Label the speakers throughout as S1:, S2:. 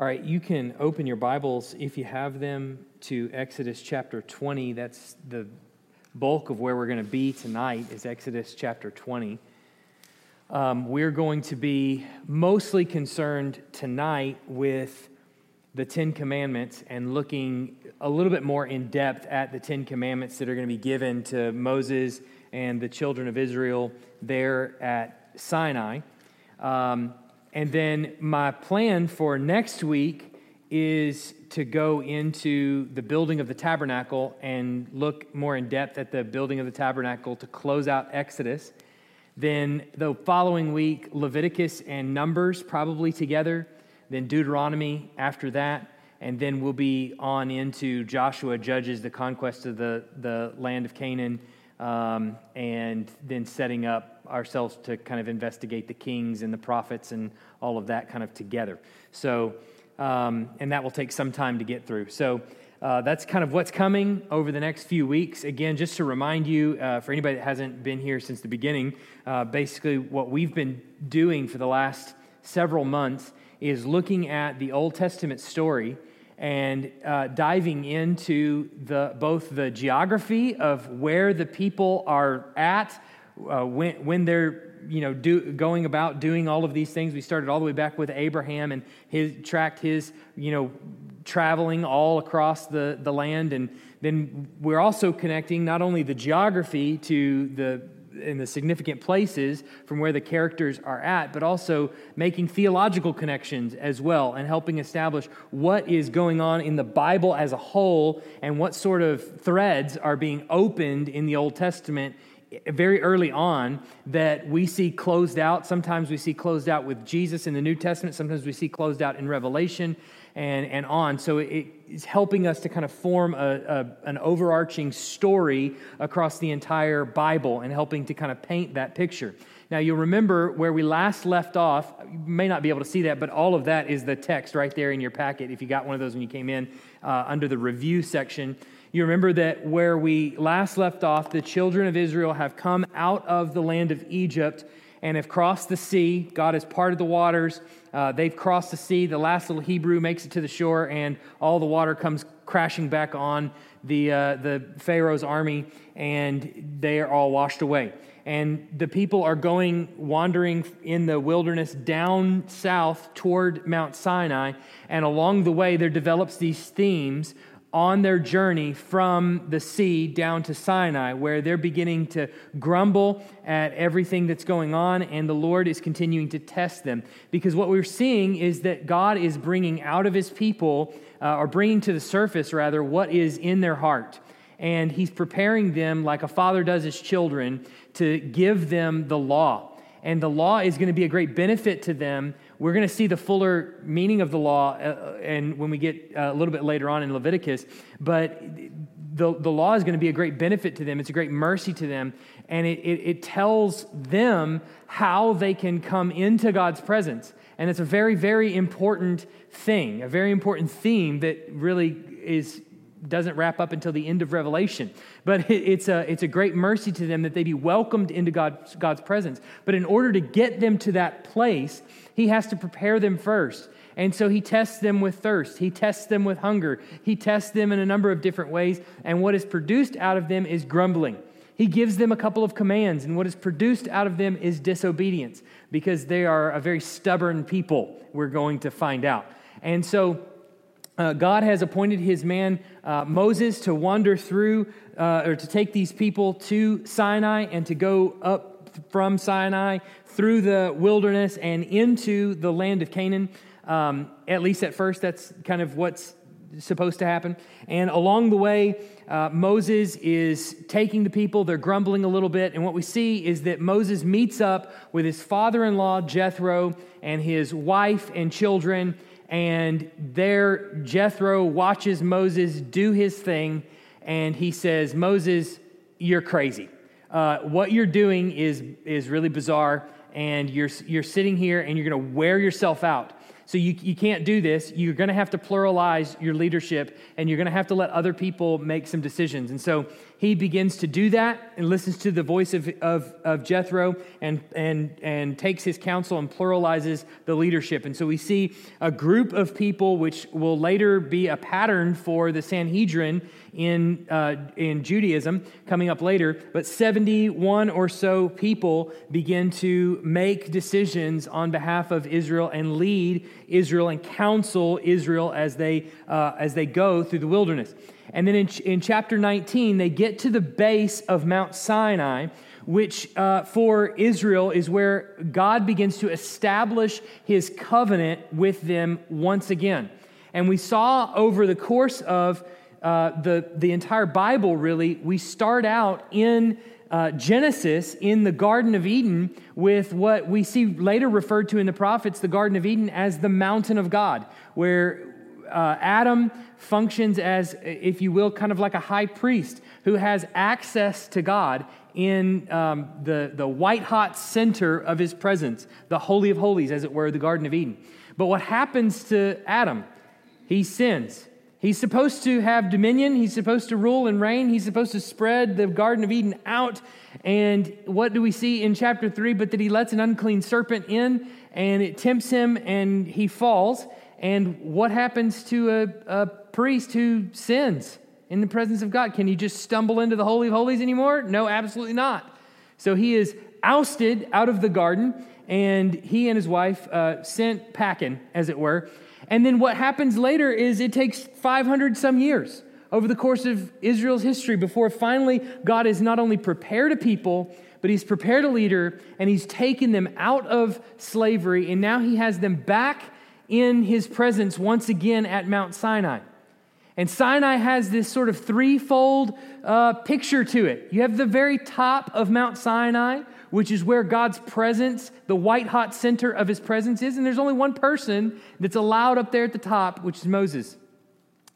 S1: All right, you can open your Bibles if you have them to Exodus chapter 20. That's the bulk of where we're going to be tonight is Exodus chapter 20. Um, we're going to be mostly concerned tonight with the Ten Commandments and looking a little bit more in depth at the Ten Commandments that are going to be given to Moses and the children of Israel there at Sinai. Um, and then my plan for next week is to go into the building of the tabernacle and look more in depth at the building of the tabernacle to close out Exodus. Then the following week, Leviticus and Numbers probably together. Then Deuteronomy after that. And then we'll be on into Joshua, Judges, the conquest of the, the land of Canaan, um, and then setting up ourselves to kind of investigate the kings and the prophets and all of that kind of together. So, um, and that will take some time to get through. So, uh, that's kind of what's coming over the next few weeks. Again, just to remind you, uh, for anybody that hasn't been here since the beginning, uh, basically what we've been doing for the last several months is looking at the Old Testament story and uh, diving into the, both the geography of where the people are at uh, when, when they're you know do, going about doing all of these things we started all the way back with abraham and his tracked his you know traveling all across the, the land. And then we're also connecting not only the geography to the in the significant places from where the characters are at, but also making theological connections as well and helping establish what is going on in the Bible as a whole and what sort of threads are being opened in the Old Testament very early on that we see closed out. Sometimes we see closed out with Jesus in the New Testament, sometimes we see closed out in Revelation and, and on. So it is helping us to kind of form a, a, an overarching story across the entire Bible and helping to kind of paint that picture. Now, you'll remember where we last left off. You may not be able to see that, but all of that is the text right there in your packet if you got one of those when you came in uh, under the review section. You remember that where we last left off, the children of Israel have come out of the land of Egypt and have crossed the sea. God has parted the waters. Uh, they've crossed the sea. The last little Hebrew makes it to the shore, and all the water comes crashing back on the, uh, the Pharaoh's army, and they are all washed away. And the people are going, wandering in the wilderness down south toward Mount Sinai. And along the way, there develops these themes on their journey from the sea down to Sinai, where they're beginning to grumble at everything that's going on, and the Lord is continuing to test them. Because what we're seeing is that God is bringing out of his people, uh, or bringing to the surface, rather, what is in their heart. And he's preparing them, like a father does his children, to give them the law. And the law is going to be a great benefit to them we're going to see the fuller meaning of the law uh, and when we get uh, a little bit later on in Leviticus. But the, the law is going to be a great benefit to them. It's a great mercy to them. And it, it, it tells them how they can come into God's presence. And it's a very, very important thing, a very important theme that really is doesn't wrap up until the end of Revelation. But it's a, it's a great mercy to them that they be welcomed into God's, God's presence. But in order to get them to that place, He has to prepare them first. And so He tests them with thirst, He tests them with hunger, He tests them in a number of different ways. And what is produced out of them is grumbling. He gives them a couple of commands, and what is produced out of them is disobedience because they are a very stubborn people, we're going to find out. And so uh, God has appointed his man uh, Moses to wander through uh, or to take these people to Sinai and to go up from Sinai through the wilderness and into the land of Canaan. Um, at least at first, that's kind of what's supposed to happen. And along the way, uh, Moses is taking the people, they're grumbling a little bit. And what we see is that Moses meets up with his father in law, Jethro, and his wife and children and there Jethro watches Moses do his thing, and he says, Moses, you're crazy. Uh, what you're doing is, is really bizarre, and you're, you're sitting here and you're going to wear yourself out. So you, you can't do this. You're going to have to pluralize your leadership and you're going to have to let other people make some decisions. And so he begins to do that and listens to the voice of, of, of Jethro and, and, and takes his counsel and pluralizes the leadership. And so we see a group of people, which will later be a pattern for the Sanhedrin in, uh, in Judaism coming up later. But 71 or so people begin to make decisions on behalf of Israel and lead Israel and counsel Israel as they, uh, as they go through the wilderness. And then in, in chapter 19, they get to the base of Mount Sinai, which uh, for Israel is where God begins to establish his covenant with them once again. And we saw over the course of uh, the, the entire Bible, really, we start out in uh, Genesis in the Garden of Eden with what we see later referred to in the prophets, the Garden of Eden, as the mountain of God, where uh, Adam functions as, if you will, kind of like a high priest who has access to God in um, the, the white hot center of his presence, the Holy of Holies, as it were, the Garden of Eden. But what happens to Adam? He sins. He's supposed to have dominion. He's supposed to rule and reign. He's supposed to spread the Garden of Eden out. And what do we see in chapter 3? But that he lets an unclean serpent in and it tempts him and he falls. And what happens to a, a priest who sins in the presence of God? Can he just stumble into the Holy of Holies anymore? No, absolutely not. So he is ousted out of the garden, and he and his wife uh, sent packing, as it were. And then what happens later is it takes 500 some years over the course of Israel's history before finally God has not only prepared a people, but he's prepared a leader and he's taken them out of slavery, and now he has them back in his presence once again at Mount Sinai. And Sinai has this sort of threefold uh, picture to it. You have the very top of Mount Sinai, which is where God's presence, the white hot center of his presence is. And there's only one person that's allowed up there at the top, which is Moses.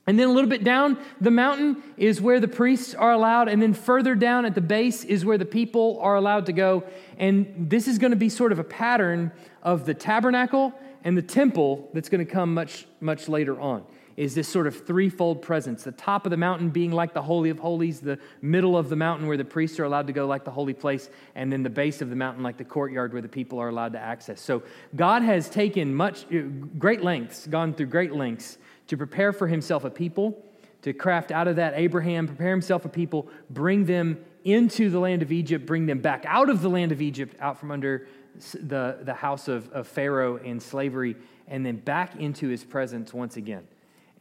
S1: And then a little bit down the mountain is where the priests are allowed. And then further down at the base is where the people are allowed to go. And this is going to be sort of a pattern of the tabernacle and the temple that's going to come much, much later on is this sort of threefold presence the top of the mountain being like the Holy of Holies, the middle of the mountain where the priests are allowed to go like the holy place, and then the base of the mountain like the courtyard where the people are allowed to access. So God has taken much, uh, great lengths, gone through great lengths to prepare for himself a people, to craft out of that Abraham, prepare himself a people, bring them into the land of Egypt, bring them back out of the land of Egypt, out from under the, the house of, of Pharaoh and slavery, and then back into his presence once again.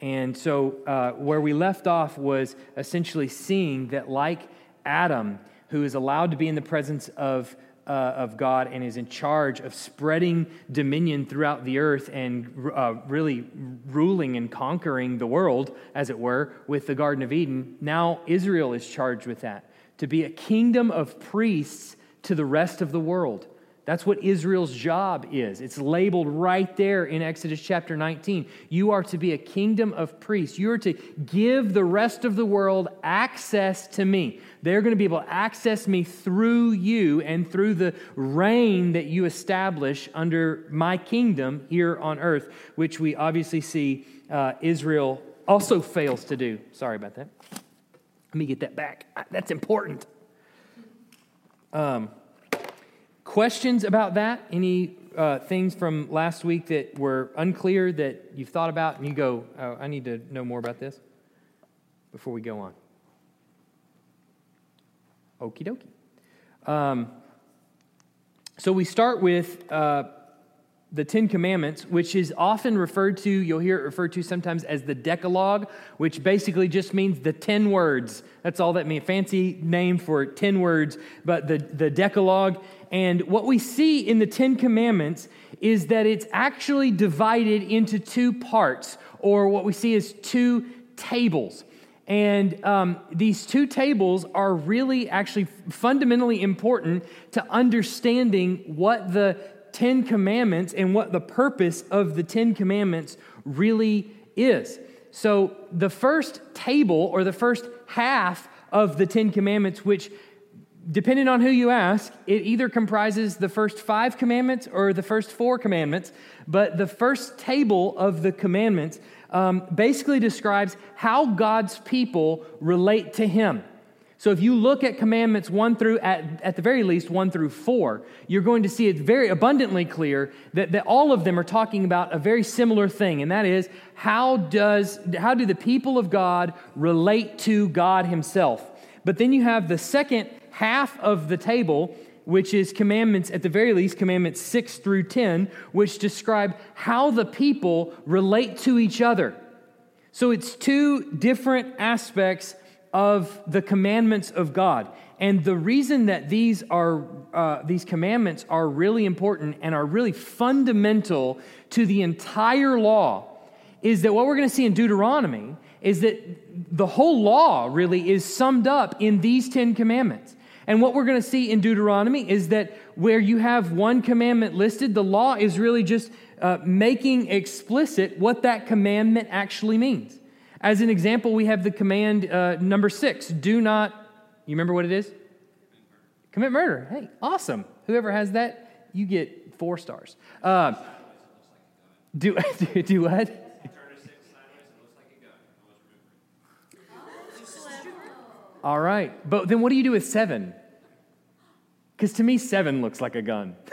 S1: And so, uh, where we left off was essentially seeing that, like Adam, who is allowed to be in the presence of, uh, of God and is in charge of spreading dominion throughout the earth and uh, really ruling and conquering the world, as it were, with the Garden of Eden, now Israel is charged with that to be a kingdom of priests to the rest of the world. That's what Israel's job is. It's labeled right there in Exodus chapter 19. You are to be a kingdom of priests. You are to give the rest of the world access to me. They're going to be able to access me through you and through the reign that you establish under my kingdom here on earth, which we obviously see uh, Israel also fails to do. Sorry about that. Let me get that back. That's important. Um, Questions about that? Any uh, things from last week that were unclear that you've thought about and you go, oh, I need to know more about this before we go on? Okie dokie. Um, so we start with uh, the Ten Commandments, which is often referred to, you'll hear it referred to sometimes as the Decalogue, which basically just means the 10 words. That's all that means. Fancy name for 10 words, but the, the Decalogue. And what we see in the Ten Commandments is that it's actually divided into two parts, or what we see as two tables. And um, these two tables are really actually fundamentally important to understanding what the Ten Commandments and what the purpose of the Ten Commandments really is. So, the first table or the first half of the Ten Commandments, which depending on who you ask, it either comprises the first five commandments or the first four commandments. But the first table of the commandments um, basically describes how God's people relate to Him. So if you look at commandments one through, at, at the very least, one through four, you're going to see it very abundantly clear that, that all of them are talking about a very similar thing, and that is how, does, how do the people of God relate to God Himself? But then you have the second half of the table, which is commandments, at the very least, commandments 6 through 10, which describe how the people relate to each other. So it's two different aspects of the commandments of God. And the reason that these are uh, these commandments are really important and are really fundamental to the entire law is that what we're going to see in Deuteronomy is that the whole law really is summed up in these 10 commandments. And what we're going to see in Deuteronomy is that where you have one commandment listed, the law is really just uh, making explicit what that commandment actually means. As an example, we have the command uh, number six do not, you remember what it is? Commit murder. Hey, awesome. Whoever has that, you get four stars. Uh, do, do what? All right. But then what do you do with seven? Because to me, seven looks like a gun.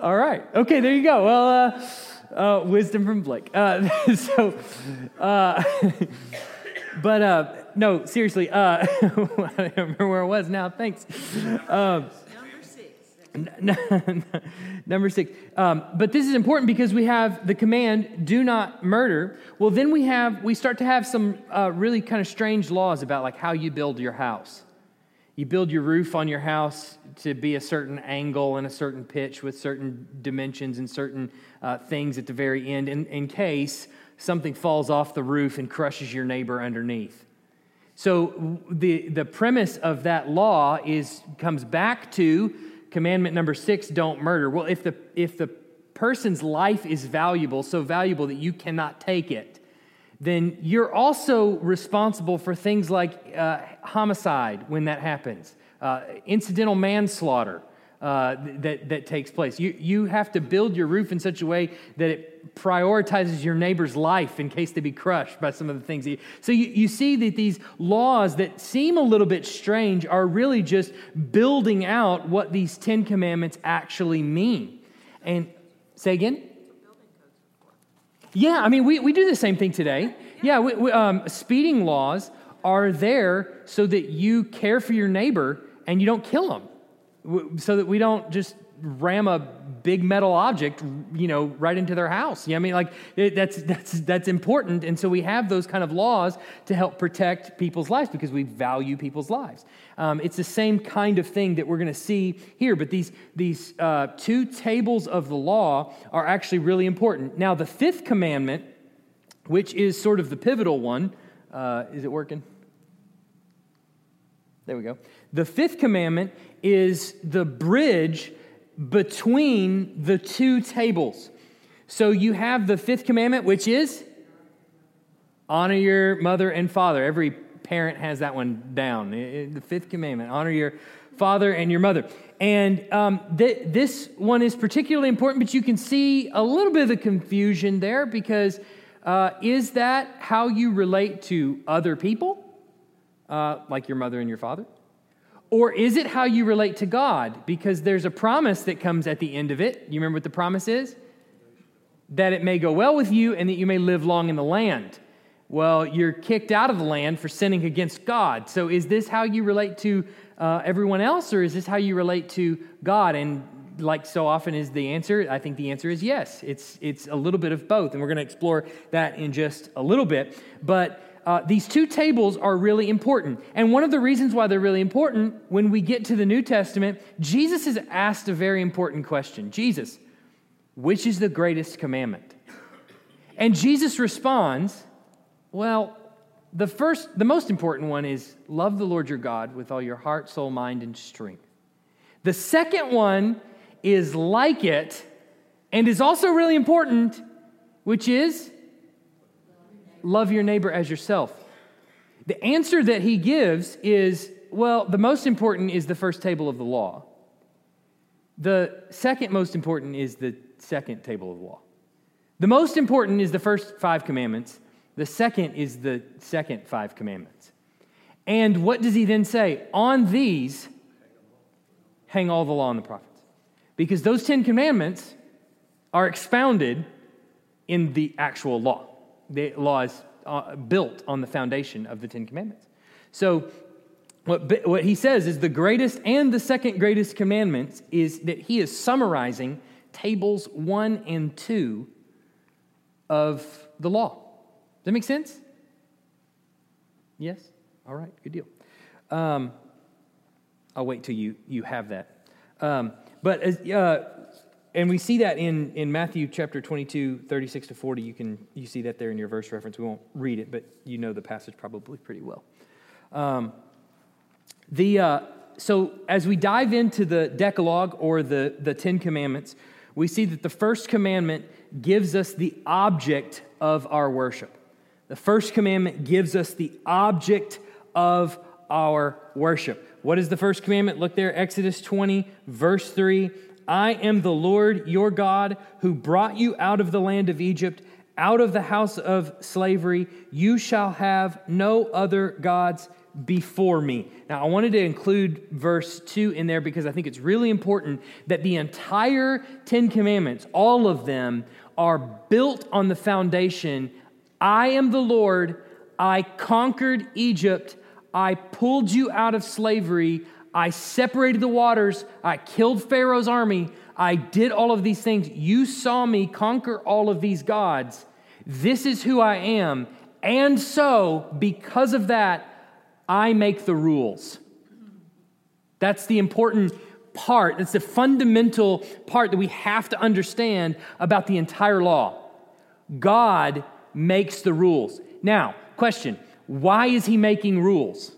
S1: All right. Okay, there you go. Well, uh, uh, wisdom from Blake. Uh, so, uh, but uh, no, seriously, uh, I don't remember where I was now. Thanks. Um, Number six. Um, but this is important because we have the command, do not murder. Well, then we have, we start to have some uh, really kind of strange laws about like how you build your house. You build your roof on your house to be a certain angle and a certain pitch with certain dimensions and certain uh, things at the very end in, in case something falls off the roof and crushes your neighbor underneath. So the, the premise of that law is comes back to commandment number six don't murder. Well, if the, if the person's life is valuable, so valuable that you cannot take it, then you're also responsible for things like uh, homicide when that happens, uh, incidental manslaughter uh, that, that takes place. You, you have to build your roof in such a way that it prioritizes your neighbor's life in case they be crushed by some of the things. So you, you see that these laws that seem a little bit strange are really just building out what these Ten Commandments actually mean. And say again? Yeah, I mean, we, we do the same thing today. Yeah, we, we, um, speeding laws are there so that you care for your neighbor and you don't kill them, so that we don't just ram a big metal object, you know, right into their house. Yeah, I mean, like it, that's that's that's important, and so we have those kind of laws to help protect people's lives because we value people's lives. Um, it's the same kind of thing that we're going to see here, but these these uh, two tables of the law are actually really important. Now, the fifth commandment, which is sort of the pivotal one, uh, is it working? There we go. The fifth commandment is the bridge between the two tables. So you have the fifth commandment, which is honor your mother and father. Every parent has that one down. The fifth commandment honor your father and your mother. And um, th- this one is particularly important, but you can see a little bit of the confusion there because uh, is that how you relate to other people, uh, like your mother and your father? Or is it how you relate to God? Because there's a promise that comes at the end of it. You remember what the promise is? That it may go well with you and that you may live long in the land. Well, you're kicked out of the land for sinning against God. So is this how you relate to uh, everyone else, or is this how you relate to God? And like so often is the answer, I think the answer is yes. It's, it's a little bit of both. And we're going to explore that in just a little bit. But uh, these two tables are really important. And one of the reasons why they're really important, when we get to the New Testament, Jesus is asked a very important question Jesus, which is the greatest commandment? And Jesus responds, well, the first, the most important one is love the Lord your God with all your heart, soul, mind, and strength. The second one is like it, and is also really important, which is love your neighbor as yourself. The answer that he gives is well, the most important is the first table of the law. The second most important is the second table of the law. The most important is the first five commandments. The second is the second five commandments. And what does he then say? On these hang all the law and the prophets. Because those Ten Commandments are expounded in the actual law. The law is uh, built on the foundation of the Ten Commandments. So, what, what he says is the greatest and the second greatest commandments is that he is summarizing tables one and two of the law. Does that make sense? Yes? All right, good deal. Um, I'll wait till you, you have that. Um, but, as, uh, and we see that in, in Matthew chapter 22, 36 to 40. You can you see that there in your verse reference. We won't read it, but you know the passage probably pretty well. Um, the, uh, so as we dive into the Decalogue or the, the Ten Commandments, we see that the first commandment gives us the object of our worship. The first commandment gives us the object of our worship. What is the first commandment? Look there, Exodus 20, verse 3. I am the Lord your God who brought you out of the land of Egypt, out of the house of slavery. You shall have no other gods before me. Now, I wanted to include verse 2 in there because I think it's really important that the entire Ten Commandments, all of them, are built on the foundation I am the Lord, I conquered Egypt, I pulled you out of slavery, I separated the waters, I killed Pharaoh's army, I did all of these things. You saw me conquer all of these gods. This is who I am. And so, because of that, I make the rules. That's the important part. That's the fundamental part that we have to understand about the entire law. God makes the rules. Now, question why is he making rules?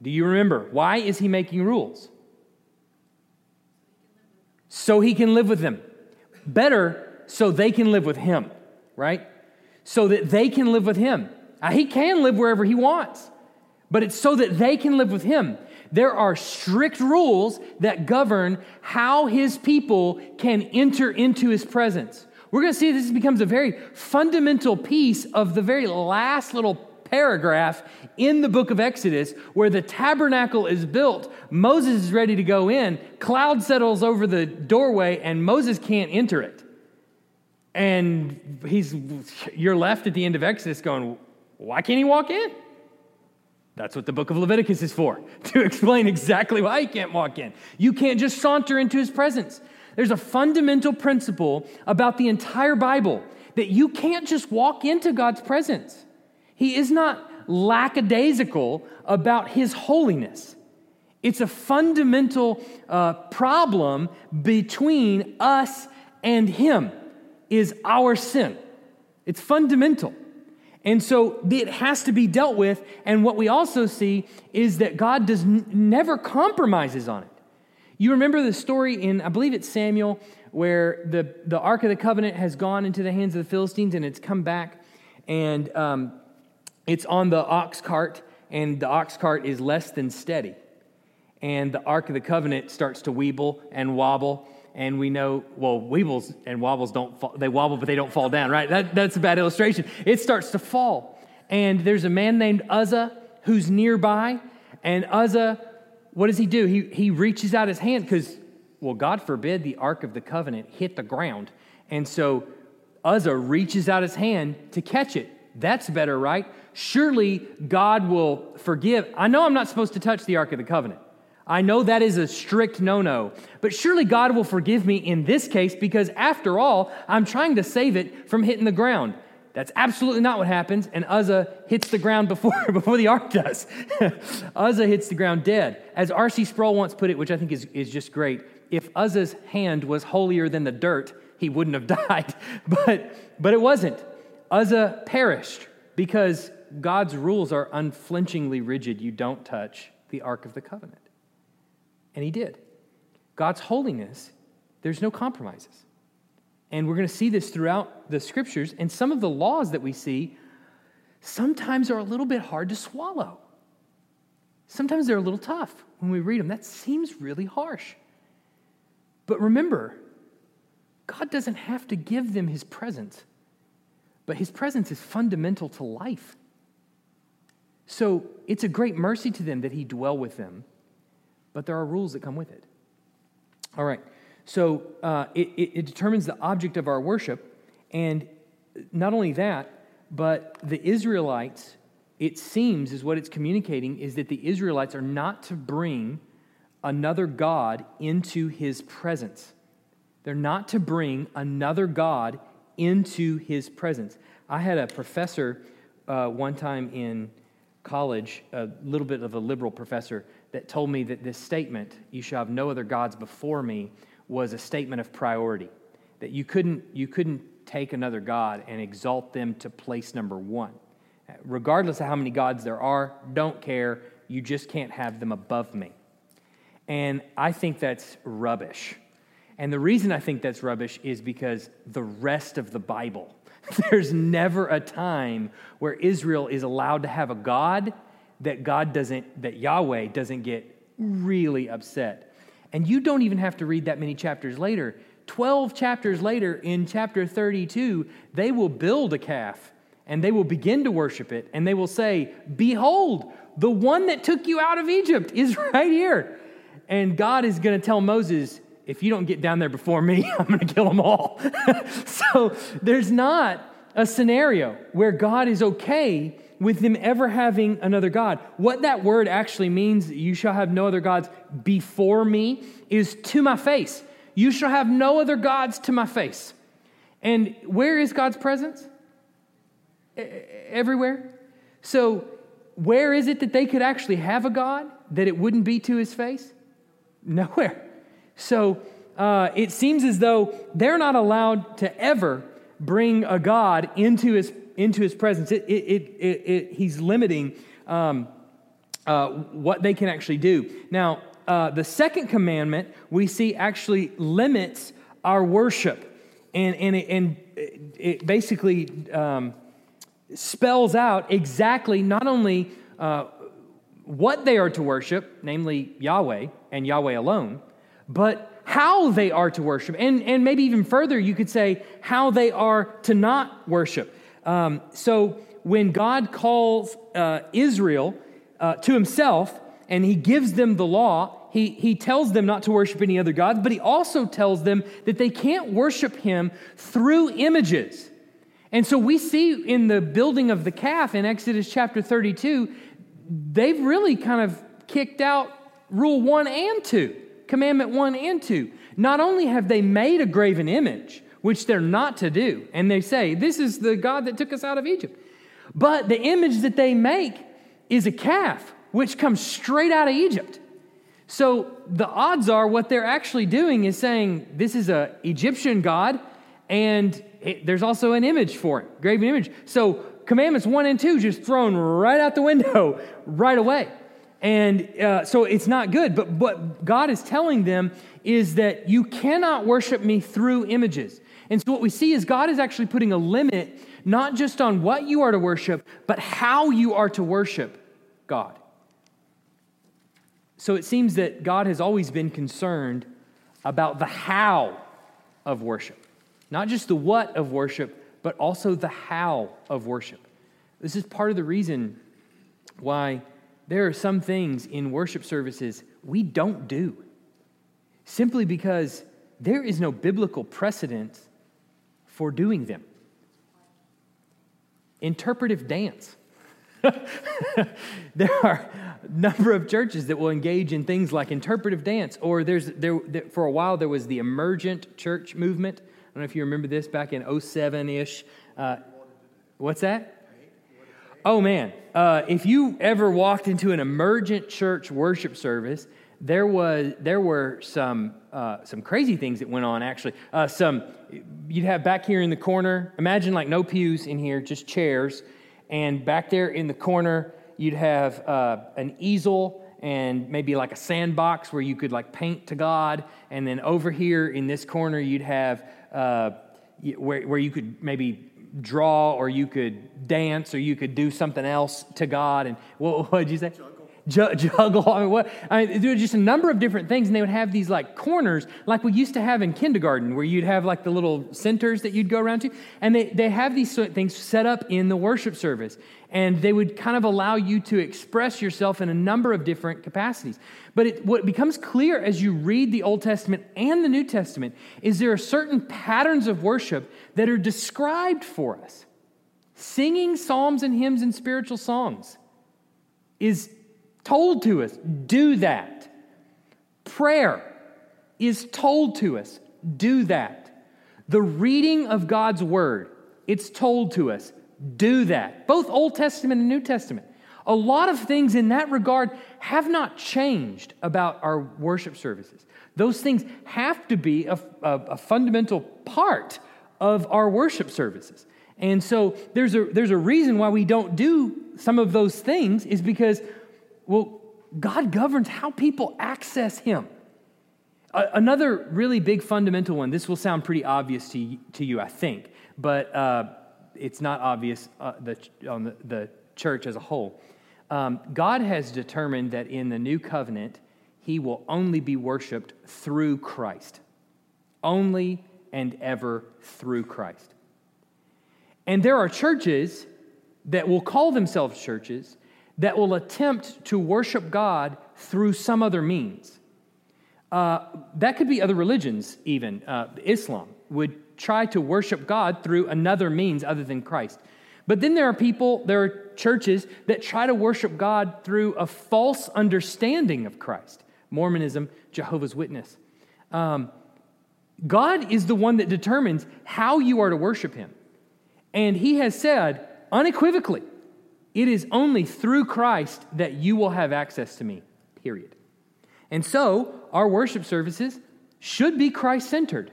S1: Do you remember? Why is he making rules? So he can live with them. Better, so they can live with him, right? So that they can live with him. Now, he can live wherever he wants, but it's so that they can live with him. There are strict rules that govern how his people can enter into his presence. We're going to see this becomes a very fundamental piece of the very last little paragraph in the book of Exodus where the tabernacle is built. Moses is ready to go in, cloud settles over the doorway, and Moses can't enter it. And he's you're left at the end of Exodus going, why can't he walk in? That's what the book of Leviticus is for, to explain exactly why he can't walk in. You can't just saunter into his presence. There's a fundamental principle about the entire Bible that you can't just walk into God's presence. He is not lackadaisical about his holiness. It's a fundamental uh, problem between us and him is our sin. It's fundamental. And so it has to be dealt with. And what we also see is that God does n- never compromises on it. You remember the story in, I believe it's Samuel, where the, the Ark of the Covenant has gone into the hands of the Philistines and it's come back and um, it's on the ox cart, and the ox cart is less than steady. And the Ark of the Covenant starts to weeble and wobble and we know, well, weebles and wobbles don't fall, they wobble, but they don't fall down, right? That, that's a bad illustration. It starts to fall. And there's a man named Uzzah who's nearby, and Uzzah, what does he do? He, he reaches out his hand because, well, God forbid the Ark of the Covenant hit the ground. And so Uzzah reaches out his hand to catch it. That's better, right? Surely God will forgive. I know I'm not supposed to touch the Ark of the Covenant. I know that is a strict no no, but surely God will forgive me in this case because, after all, I'm trying to save it from hitting the ground. That's absolutely not what happens, and Uzzah hits the ground before, before the ark does. Uzzah hits the ground dead. As R.C. Sproul once put it, which I think is, is just great if Uzzah's hand was holier than the dirt, he wouldn't have died. but, but it wasn't. Uzzah perished because God's rules are unflinchingly rigid. You don't touch the Ark of the Covenant. And he did. God's holiness, there's no compromises. And we're going to see this throughout the scriptures. And some of the laws that we see sometimes are a little bit hard to swallow. Sometimes they're a little tough when we read them. That seems really harsh. But remember, God doesn't have to give them his presence, but his presence is fundamental to life. So it's a great mercy to them that he dwell with them, but there are rules that come with it. All right, so uh, it, it, it determines the object of our worship, and not only that, but the Israelites, it seems, is what it's communicating, is that the Israelites are not to bring another God into his presence. They're not to bring another God into his presence. I had a professor uh, one time in college, a little bit of a liberal professor, that told me that this statement, you shall have no other gods before me, was a statement of priority. That you couldn't, you couldn't take another God and exalt them to place number one. Regardless of how many gods there are, don't care. You just can't have them above me. And I think that's rubbish. And the reason I think that's rubbish is because the rest of the Bible, there's never a time where Israel is allowed to have a God that God doesn't, that Yahweh doesn't get really upset. And you don't even have to read that many chapters later. 12 chapters later, in chapter 32, they will build a calf and they will begin to worship it. And they will say, Behold, the one that took you out of Egypt is right here. And God is going to tell Moses, if you don't get down there before me, I'm going to kill them all. so there's not a scenario where God is okay with them ever having another God. What that word actually means, you shall have no other gods before me, is to my face. You shall have no other gods to my face. And where is God's presence? Everywhere. So, where is it that they could actually have a God that it wouldn't be to his face? Nowhere. So uh, it seems as though they're not allowed to ever bring a God into his, into his presence. It, it, it, he's limiting um, uh, what they can actually do. Now, uh, the second commandment we see actually limits our worship. And, and, it, and it basically um, spells out exactly not only uh, what they are to worship, namely Yahweh and Yahweh alone, but how they are to worship. And, and maybe even further, you could say how they are to not worship. Um, so when God calls uh, Israel uh, to himself and he gives them the law, he, he tells them not to worship any other gods, but he also tells them that they can't worship him through images. And so we see in the building of the calf in Exodus chapter 32 they've really kind of kicked out rule one and two, commandment one and two. Not only have they made a graven image, which they're not to do, and they say, This is the God that took us out of Egypt, but the image that they make is a calf, which comes straight out of Egypt. So the odds are what they're actually doing is saying, This is an Egyptian God, and it, there's also an image for it, graven image. So commandments one and two just thrown right out the window right away. And uh, so it's not good. But what God is telling them is that you cannot worship me through images. And so what we see is God is actually putting a limit not just on what you are to worship, but how you are to worship God. So it seems that God has always been concerned about the how of worship, not just the what of worship, but also the how of worship. This is part of the reason why there are some things in worship services we don't do, simply because there is no biblical precedent for doing them. Interpretive dance. there are a number of churches that will engage in things like interpretive dance, or there's there, there for a while there was the emergent church movement I don't know if you remember this back in 07 ish. Uh, what's that? Oh man, uh, if you ever walked into an emergent church worship service, there was there were some uh, some crazy things that went on. Actually, uh, some you'd have back here in the corner. Imagine like no pews in here, just chairs, and back there in the corner you'd have uh, an easel and maybe like a sandbox where you could like paint to God. And then over here in this corner, you'd have uh, where, where you could maybe draw or you could dance or you could do something else to God. And what did you say? juggle. I mean, what? I mean, there were just a number of different things, and they would have these like corners, like we used to have in kindergarten, where you'd have like the little centers that you'd go around to, and they they have these sort of things set up in the worship service, and they would kind of allow you to express yourself in a number of different capacities. But it, what becomes clear as you read the Old Testament and the New Testament is there are certain patterns of worship that are described for us. Singing psalms and hymns and spiritual songs is told to us do that. Prayer is told to us do that. The reading of God's word, it's told to us do that. Both Old Testament and New Testament. A lot of things in that regard have not changed about our worship services. Those things have to be a, a, a fundamental part of our worship services. And so there's a, there's a reason why we don't do some of those things, is because well, God governs how people access Him. another really big fundamental one, this will sound pretty obvious to, to you, I think, but uh, it's not obvious uh, the, on the, the, church as a whole. Um, God has determined that in the new covenant, He will only be worshiped through Christ. Only and ever through Christ. And there are churches that will call themselves churches that will attempt to worship God through some other means. Uh, that could be other religions, even. Uh, Islam would try to worship God through another means other than Christ. But then there are people, there are churches that try to worship God through a false understanding of Christ Mormonism, Jehovah's Witness. Um, God is the one that determines how you are to worship Him. And He has said unequivocally, it is only through Christ that you will have access to me, period. And so, our worship services should be Christ centered.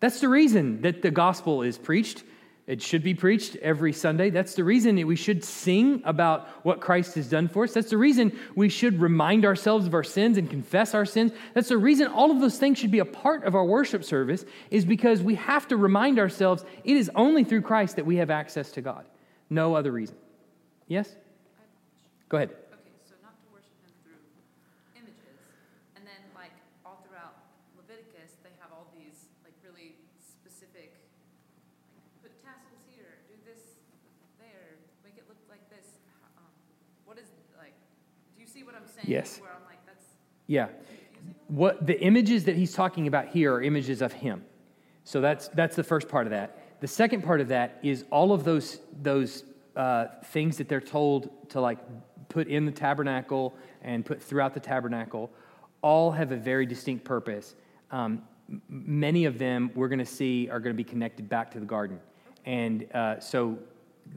S1: That's the reason that the gospel is preached. It should be preached every Sunday. That's the reason that we should sing about what Christ has done for us. That's the reason we should remind ourselves of our sins and confess our sins. That's the reason all of those things should be a part of our worship service, is because we have to remind ourselves it is only through Christ that we have access to God. No other reason. Yes? Go ahead.
S2: Okay, so not to worship him through images, and then like all throughout Leviticus, they have all these like really specific, like put tassels here, do this there, make it look like this. Um, what is like? Do you see what I'm saying?
S1: Yes.
S2: Where I'm like, that's
S1: yeah. What the images that he's talking about here are images of him. So that's that's the first part of that. The second part of that is all of those those uh, things that they're told to like put in the tabernacle and put throughout the tabernacle all have a very distinct purpose. Um, many of them we're going to see are going to be connected back to the garden. And uh, so.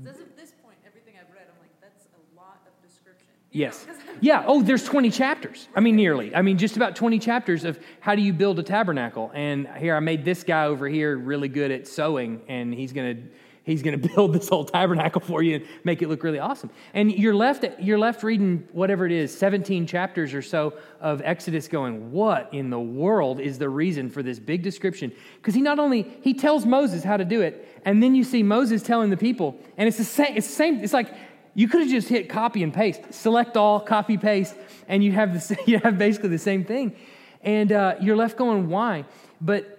S2: As of this point, everything I've read, I'm like, that's a lot of description.
S1: You yes. yeah. Oh, there's 20 chapters. I mean, nearly. I mean, just about 20 chapters of how do you build a tabernacle. And here, I made this guy over here really good at sewing, and he's going to He's going to build this whole tabernacle for you and make it look really awesome. And you're left, you're left reading whatever it is, 17 chapters or so of Exodus going, what in the world is the reason for this big description? Because he not only, he tells Moses how to do it, and then you see Moses telling the people, and it's the same, it's the same, it's like, you could have just hit copy and paste, select all, copy, paste, and you have, the, you have basically the same thing. And uh, you're left going, why? But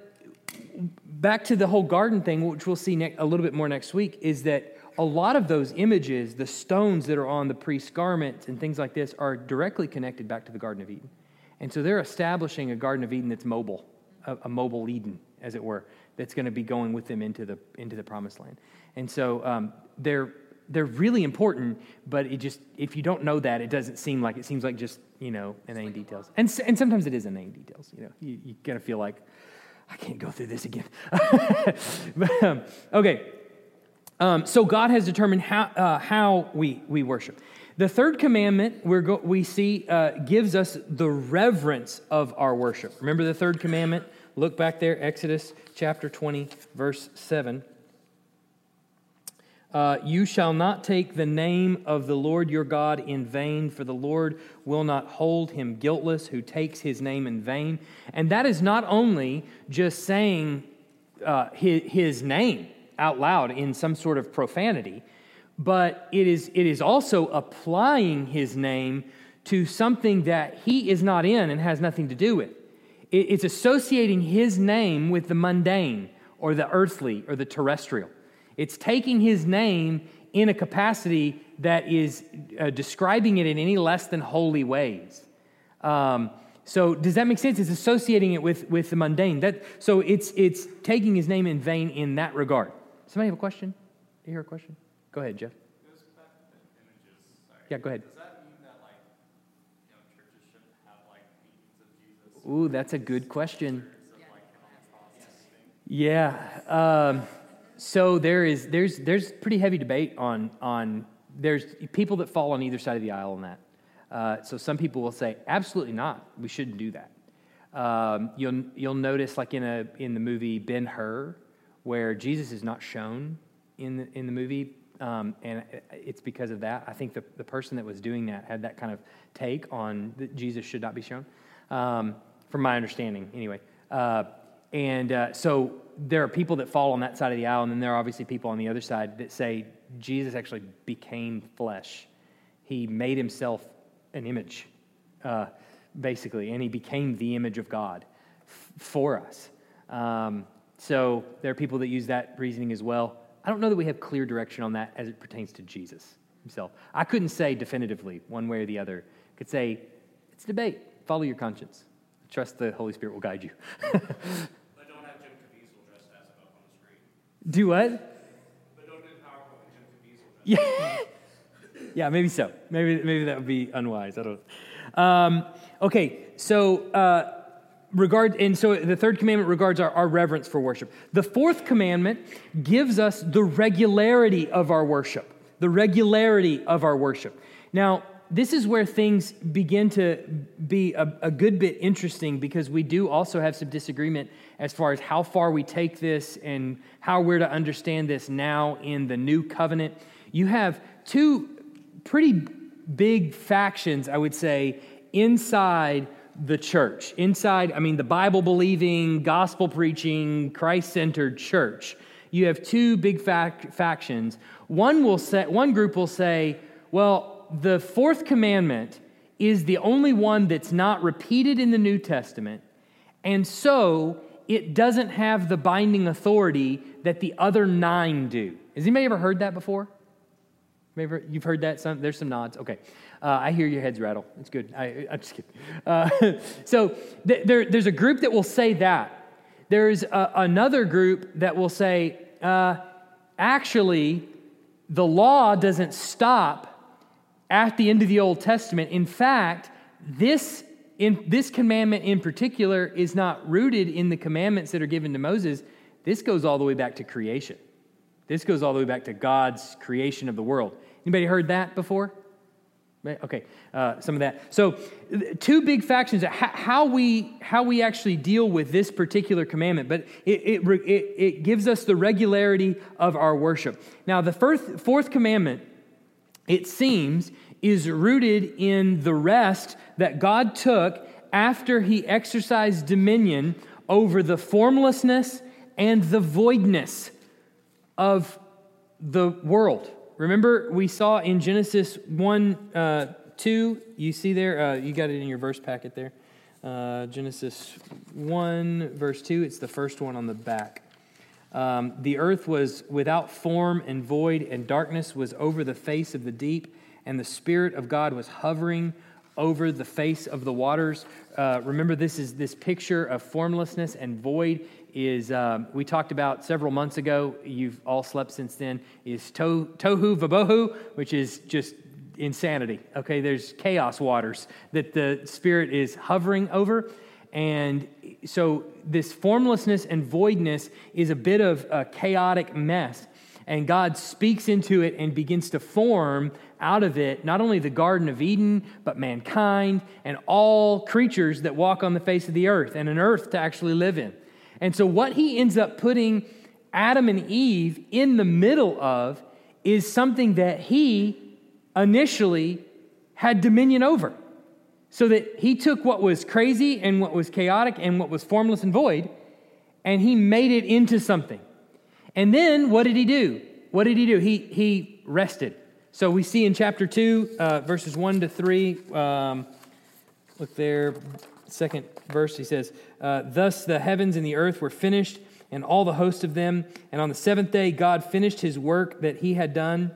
S1: back to the whole garden thing, which we'll see ne- a little bit more next week, is that a lot of those images, the stones that are on the priest's garments and things like this, are directly connected back to the Garden of Eden. And so they're establishing a Garden of Eden that's mobile, a, a mobile Eden, as it were, that's going to be going with them into the, into the promised land. And so um, they're, they're really important, but it just, if you don't know that, it doesn't seem like, it seems like just, you know, inane details. And, and sometimes it is inane details, you know. You, you kind of feel like, I can't go through this again. okay. Um, so God has determined how, uh, how we, we worship. The third commandment we're go- we see uh, gives us the reverence of our worship. Remember the third commandment? Look back there, Exodus chapter 20, verse 7. Uh, you shall not take the name of the Lord your God in vain, for the Lord will not hold him guiltless who takes his name in vain. And that is not only just saying uh, his, his name out loud in some sort of profanity, but it is, it is also applying his name to something that he is not in and has nothing to do with. It, it's associating his name with the mundane or the earthly or the terrestrial. It's taking his name in a capacity that is uh, describing it in any less than holy ways. Um, so does that make sense? It's associating it with, with the mundane. That, so it's, it's taking his name in vain in that regard. Somebody have a question? Do you hear a question? Go ahead, Jeff. Yeah, go ahead.
S3: Does that mean that like you know churches shouldn't have like meetings of Jesus?
S1: Ooh, that's a good question.
S3: Of, like, thing?
S1: Yeah. Um, so there is there's there's pretty heavy debate on on there's people that fall on either side of the aisle on that. Uh, so some people will say absolutely not. We shouldn't do that. Um, you'll you'll notice like in a in the movie Ben Hur, where Jesus is not shown in the in the movie, um, and it's because of that. I think the the person that was doing that had that kind of take on that Jesus should not be shown, um, from my understanding anyway. Uh, and uh, so there are people that fall on that side of the aisle, and then there are obviously people on the other side that say Jesus actually became flesh. He made himself an image, uh, basically, and he became the image of God f- for us. Um, so there are people that use that reasoning as well. I don't know that we have clear direction on that as it pertains to Jesus himself. I couldn't say definitively one way or the other. I could say it's debate. Follow your conscience. Trust the Holy Spirit will guide you.
S3: But don't have Jim Caviezel dressed as him up on the screen.
S1: Do what?
S3: But don't do PowerPoint with Jim Caviezel what?
S1: Yeah, yeah, maybe so. Maybe maybe that would be unwise. I don't. Um, okay, so uh, regard and so the third commandment regards our, our reverence for worship. The fourth commandment gives us the regularity of our worship. The regularity of our worship. Now, this is where things begin to be a, a, good bit interesting because we do also have some disagreement as far as how far we take this and how we're to understand this now in the new covenant. You have two pretty big factions, I would say, inside the church. Inside, I mean, the Bible believing, gospel preaching, Christ centered church. You have two big fac- factions. One will say, one group will say, well, the fourth commandment is the only one that's not repeated in the New Testament, and so it doesn't have the binding authority that the other nine do. Has anybody ever heard that before? Maybe you've heard that? Some, there's some nods. Okay. Uh, I hear your heads rattle. It's good. I, am just kidding. Uh, so th- there, there's a group that will say that. There's a, another group that will say, uh, actually, the law doesn't stop at the end of the Old Testament. In fact, this, in, this commandment in particular is not rooted in the commandments that are given to Moses. This goes all the way back to creation. This goes all the way back to God's creation of the world. Anybody heard that before? Okay, uh, some of that. So, two big factions how we how we actually deal with this particular commandment, but it, it, it, it gives us the regularity of our worship. Now, the fourth, fourth commandment it seems, is rooted in the rest that God took after he exercised dominion over the formlessness and the voidness of the world. Remember, we saw in Genesis 1 uh, 2, you see there, uh, you got it in your verse packet there. Uh, Genesis 1, verse 2, it's the first one on the back. Um, the earth was without form and void, and darkness was over the face of the deep, and the Spirit of God was hovering over the face of the waters. Uh, remember, this is this picture of formlessness and void. Is um, we talked about several months ago. You've all slept since then. Is to, tohu vabohu, which is just insanity. Okay, there's chaos waters that the Spirit is hovering over. And so this formlessness and voidness is a bit of a chaotic mess. And God speaks into it and begins to form out of it not only the Garden of Eden, but mankind and all creatures that walk on the face of the earth and an earth to actually live in. And so, what he ends up putting Adam and Eve in the middle of is something that he initially had dominion over. So that he took what was crazy and what was chaotic and what was formless and void, and he made it into something. And then what did he do? What did he do? He, he rested. So we see in chapter 2, uh, verses 1 to 3, um, look there, second verse, he says, uh, Thus the heavens and the earth were finished, and all the host of them. And on the seventh day, God finished his work that he had done.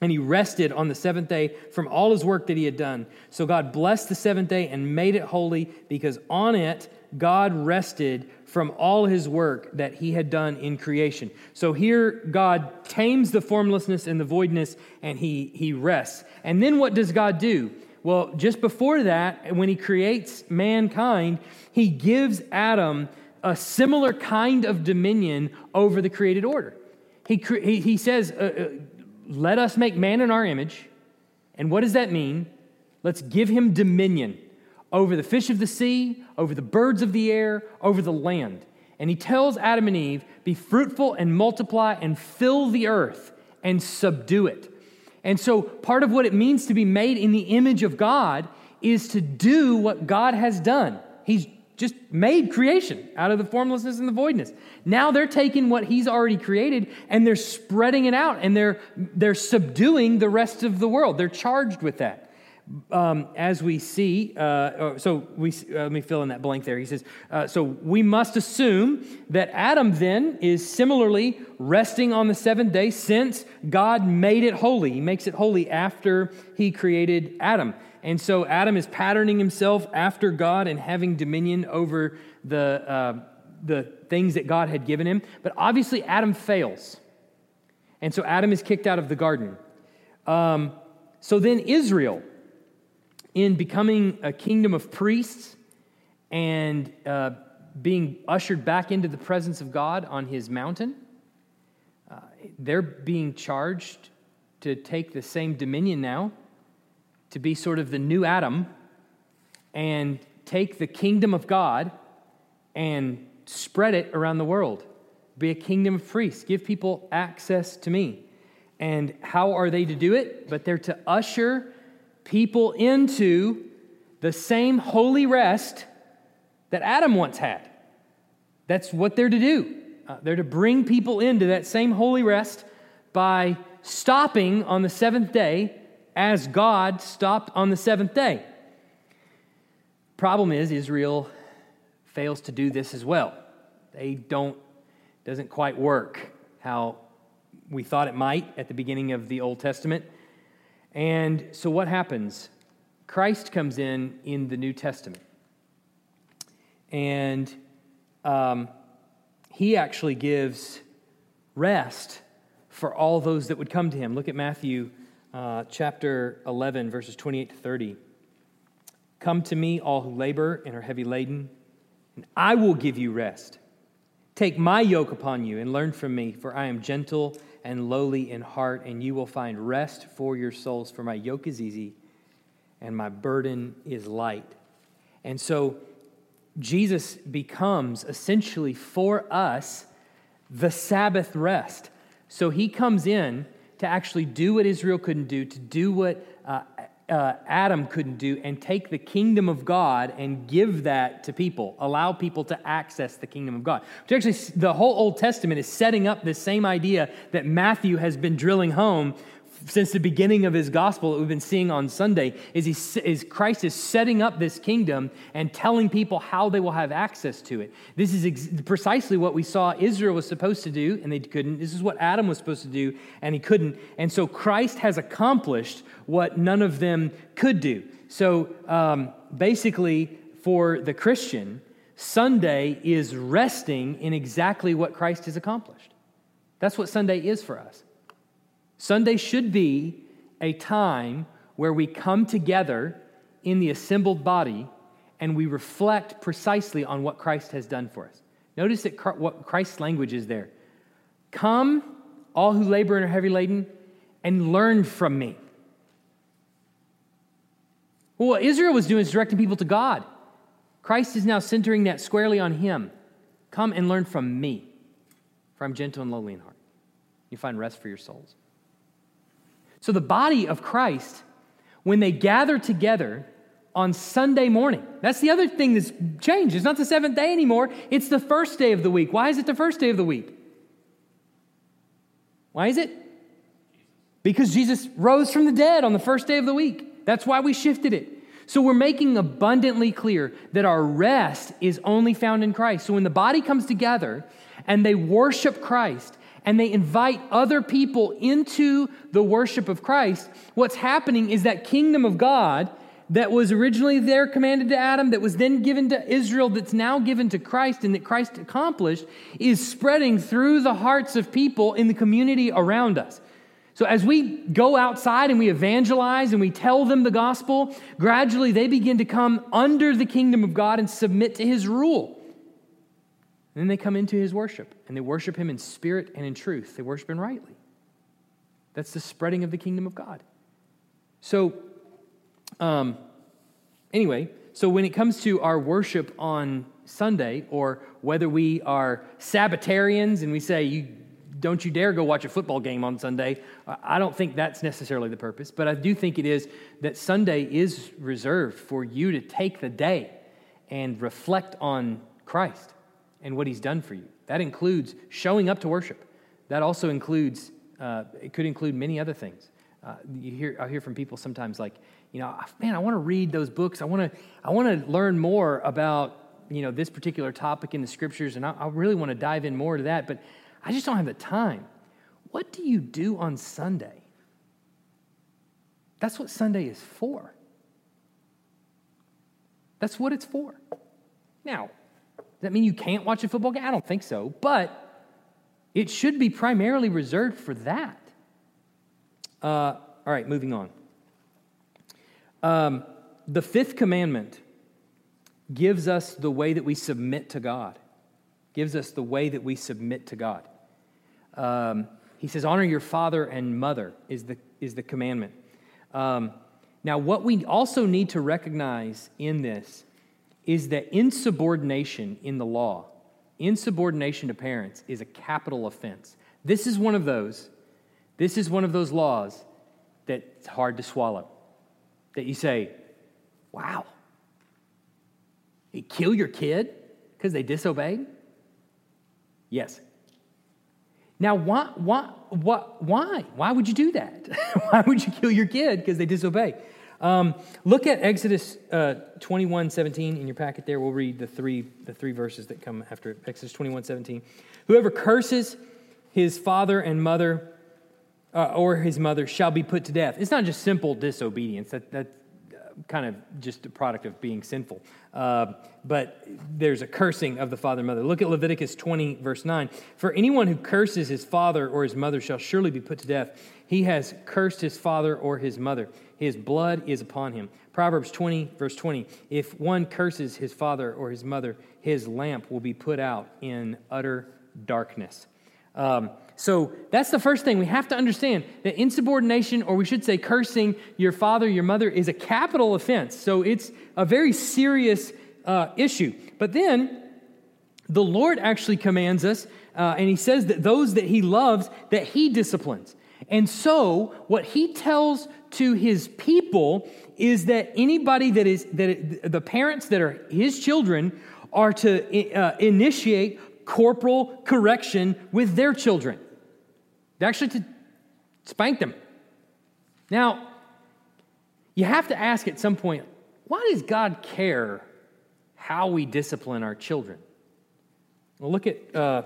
S1: And he rested on the seventh day from all his work that he had done. So God blessed the seventh day and made it holy because on it God rested from all his work that he had done in creation. So here God tames the formlessness and the voidness and he, he rests. And then what does God do? Well, just before that, when he creates mankind, he gives Adam a similar kind of dominion over the created order. He, he, he says, uh, uh, Let us make man in our image. And what does that mean? Let's give him dominion over the fish of the sea, over the birds of the air, over the land. And he tells Adam and Eve, Be fruitful and multiply and fill the earth and subdue it. And so, part of what it means to be made in the image of God is to do what God has done. He's just made creation out of the formlessness and the voidness. Now they're taking what he's already created and they're spreading it out and they're, they're subduing the rest of the world. They're charged with that um, as we see, uh, so we, uh, let me fill in that blank there. He says, uh, so we must assume that Adam then is similarly resting on the seventh day since God made it holy. He makes it holy after he created Adam. And so Adam is patterning himself after God and having dominion over the, uh, the things that God had given him. But obviously, Adam fails. And so Adam is kicked out of the garden. Um, so then Israel in becoming a kingdom of priests and uh, being ushered back into the presence of God on his mountain, uh, they're being charged to take the same dominion now, to be sort of the new Adam, and take the kingdom of God and spread it around the world. Be a kingdom of priests, give people access to me. And how are they to do it? But they're to usher people into the same holy rest that Adam once had. That's what they're to do. Uh, they're to bring people into that same holy rest by stopping on the seventh day as God stopped on the seventh day. Problem is, Israel fails to do this as well. They don't, doesn't quite work how we thought it might at the beginning of the Old Testament. And so what happens? Christ comes in in the New Testament. And um, he actually gives rest for all those that would come to him. Look at Matthew uh, chapter 11, verses 28 to 30. Come to me, all who labor and are heavy laden, and I will give you rest. Take my yoke upon you and learn from me, for I am gentle and lowly in heart, and you will find rest for your souls. For my yoke is easy and my burden is light. And so Jesus becomes essentially for us the Sabbath rest. So he comes in to actually do what Israel couldn't do, to do what uh, uh, Adam couldn't do and take the kingdom of God and give that to people, allow people to access the kingdom of God. Which actually, the whole Old Testament is setting up this same idea that Matthew has been drilling home since the beginning of his gospel that we've been seeing on Sunday is, he, is Christ is setting up this kingdom and telling people how they will have access to it. This is ex- precisely what we saw Israel was supposed to do, and they couldn't. This is what Adam was supposed to do, and he couldn't. And so Christ has accomplished what none of them could do. So um, basically, for the Christian, Sunday is resting in exactly what Christ has accomplished. That's what Sunday is for us. Sunday should be a time where we come together in the assembled body and we reflect precisely on what Christ has done for us. Notice that what Christ's language is there. Come, all who labor and are heavy laden, and learn from me. Well, what Israel was doing is directing people to God. Christ is now centering that squarely on him. Come and learn from me, for I'm gentle and lowly in heart. You find rest for your souls. So the body of Christ, when they gather together on Sunday morning, that's the other thing that's changed. It's not the seventh day anymore, it's the first day of the week. Why is it the first day of the week? Why is it? Because Jesus rose from the dead on the first day of the week. That's why we shifted it. So we're making abundantly clear that our rest is only found in Christ. So when the body comes together and they worship Christ and they invite other people into the worship of Christ, what's happening is that kingdom of God that was originally there commanded to Adam, that was then given to Israel, that's now given to Christ, and that Christ accomplished, is spreading through the hearts of people in the community around us. So, as we go outside and we evangelize and we tell them the gospel, gradually they begin to come under the kingdom of God and submit to his rule. And then they come into his worship and they worship him in spirit and in truth. They worship him rightly. That's the spreading of the kingdom of God. So, um, anyway, so when it comes to our worship on Sunday, or whether we are Sabbatarians and we say, you don't you dare go watch a football game on Sunday. I don't think that's necessarily the purpose, but I do think it is that Sunday is reserved for you to take the day and reflect on Christ and what he's done for you. That includes showing up to worship. That also includes, uh, it could include many other things. Uh, you hear, I hear from people sometimes like, you know, man, I want to read those books. I want to, I want to learn more about, you know, this particular topic in the scriptures, and I, I really want to dive in more to that. But I just don't have the time. What do you do on Sunday? That's what Sunday is for. That's what it's for. Now, does that mean you can't watch a football game? I don't think so, but it should be primarily reserved for that. Uh, all right, moving on. Um, the fifth commandment gives us the way that we submit to God gives us the way that we submit to God. Um, he says, Honor your father and mother is the, is the commandment. Um, now, what we also need to recognize in this is that insubordination in the law, insubordination to parents, is a capital offense. This is one of those, this is one of those laws that's hard to swallow. That you say, wow, you kill your kid because they disobeyed? Yes. Now, why, why, what, why? Why would you do that? why would you kill your kid because they disobey? Um, look at Exodus uh, 21, 17 in your packet there. We'll read the three, the three verses that come after it. Exodus 21, 17. Whoever curses his father and mother uh, or his mother shall be put to death. It's not just simple disobedience. That, that, kind of just a product of being sinful. Uh, but there's a cursing of the father and mother. Look at Leviticus 20, verse 9. For anyone who curses his father or his mother shall surely be put to death. He has cursed his father or his mother. His blood is upon him. Proverbs 20, verse 20. If one curses his father or his mother, his lamp will be put out in utter darkness. Um, so that's the first thing. We have to understand that insubordination, or we should say cursing your father, your mother, is a capital offense. So it's a very serious uh, issue. But then the Lord actually commands us, uh, and He says that those that He loves, that He disciplines. And so what He tells to His people is that anybody that is, that the parents that are His children are to uh, initiate corporal correction with their children actually to spank them. Now, you have to ask at some point why does God care how we discipline our children? Well, look at uh,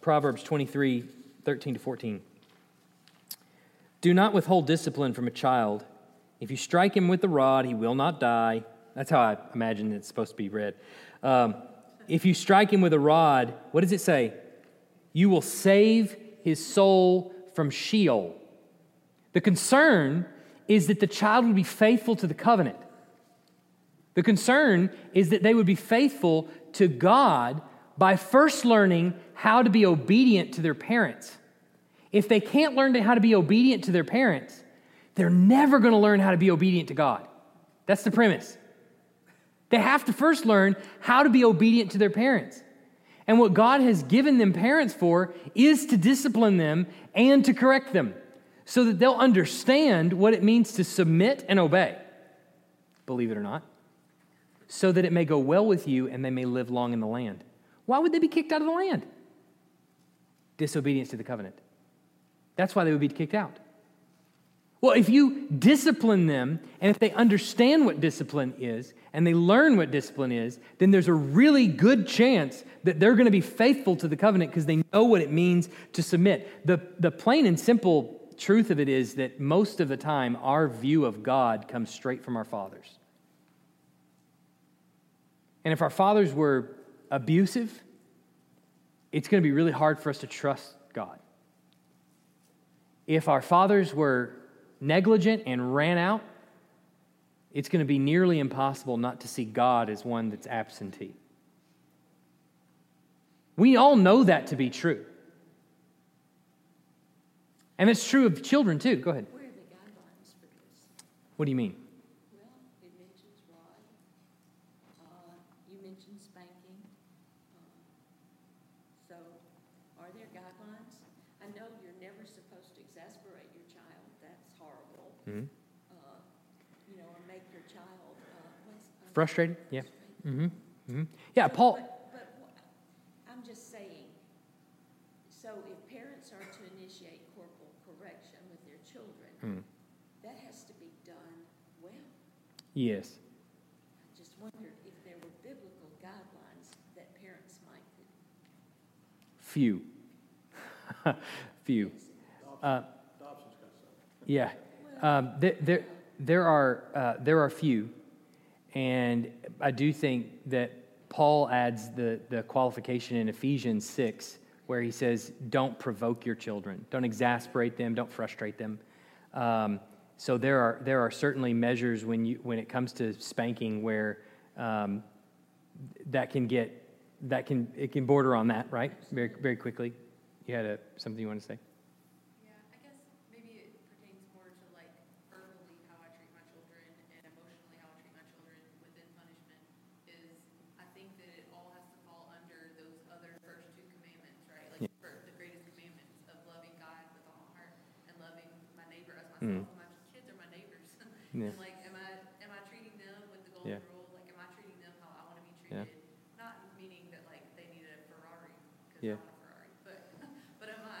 S1: Proverbs 23 13 to 14. Do not withhold discipline from a child. If you strike him with the rod, he will not die. That's how I imagine it's supposed to be read. Um, if you strike him with a rod, what does it say? You will save his soul from Sheol. The concern is that the child would be faithful to the covenant. The concern is that they would be faithful to God by first learning how to be obedient to their parents. If they can't learn how to be obedient to their parents, they're never going to learn how to be obedient to God. That's the premise. They have to first learn how to be obedient to their parents. And what God has given them parents for is to discipline them and to correct them. so that they'll understand what it means to submit and obey, believe it or not, so that it may go well with you and they may live long in the land. Why would they be kicked out of the land? Disobedience to the covenant. That's why they would be kicked out. Well, if you discipline them and if they understand what discipline is and they learn what discipline is, then there's a really good chance that they're going to be faithful to the covenant because they know what it means to submit. The, the plain and simple truth of it is that most of the time our view of God comes straight from our fathers. And if our fathers were abusive, it's going to be really hard for us to trust God. If our fathers were negligent and ran out, it's going to be nearly impossible not to see God as one that's absentee. We all know that to be true. And it's true of children too. Go ahead.
S4: Where are the guidelines for this?
S1: What do you mean?
S4: Well, it mentions rod. Uh, you mentioned spanking. Um, So are there guidelines? I know you're never supposed to exasperate your child. That's horrible.
S1: Mhm.
S4: Uh, You know, or make your child, uh, what's? uh,
S1: Frustrated? Yeah. Mm-hmm. hmm Yeah,
S4: So,
S1: Paul.
S4: But, but I'm just saying, so if parents are to initiate corporal correction with their children,
S1: Mm.
S4: that has to be done well.
S1: Yes.
S4: I just wondered if there were biblical guidelines that parents might.
S1: Few. Few. Uh, yeah. Um, there, there, there, are, uh, there are few. And I do think that Paul adds the, the qualification in Ephesians 6 where he says, don't provoke your children, don't exasperate them, don't frustrate them. Um, so there are, there are certainly measures when, you, when it comes to spanking where um, that can get that can it can border on that right? Very very quickly. You had a, something you want to say
S2: Yeah, I guess maybe it pertains more to like verbally how I treat my children and emotionally how I treat my children within punishment is I think that it all has to fall under those other first two commandments, right? Like for the greatest commandments of loving God with all my heart and loving my neighbor as myself.
S1: Mm.
S2: My kids are my neighbors.
S1: Yeah.
S2: And like, am I am I treating them with the
S1: Yeah.
S2: golden rule? Like, am I treating them how I want to be
S1: Yeah.
S2: treated? Not meaning that like they need a Ferrari because
S1: Yeah.
S2: I want a Ferrari, but but am I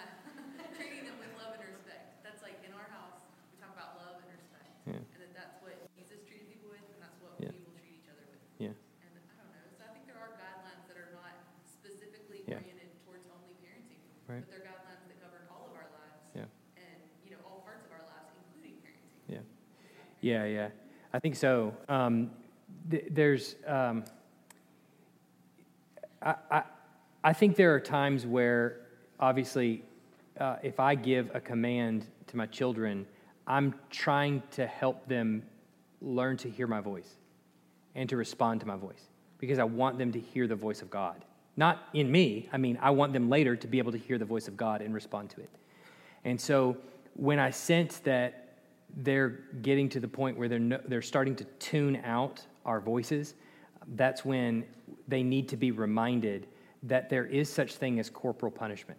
S2: treating them with love and respect? That's like in our house, we talk about love and respect,
S1: Yeah.
S2: and that that's what Jesus treated people with, and that's what
S1: Yeah.
S2: we will treat each other with.
S1: yeah
S2: And I don't know. So I think there are guidelines that are not specifically
S1: Yeah.
S2: oriented towards only parenting,
S1: Right.
S2: but they're guidelines that govern all of our lives.
S1: Yeah.
S2: And you know all parts of our lives, including parenting.
S1: yeah yeah yeah i think so um, th- there's um, I, I, I think there are times where obviously uh, if i give a command to my children i'm trying to help them learn to hear my voice and to respond to my voice because I want them to hear the voice of God. Not in me, I mean, I want them later to be able to hear the voice of God and respond to it. And so when I sense that they're getting to the point where they're, no, they're starting to tune out our voices, that's when they need to be reminded that there is such thing as corporal punishment.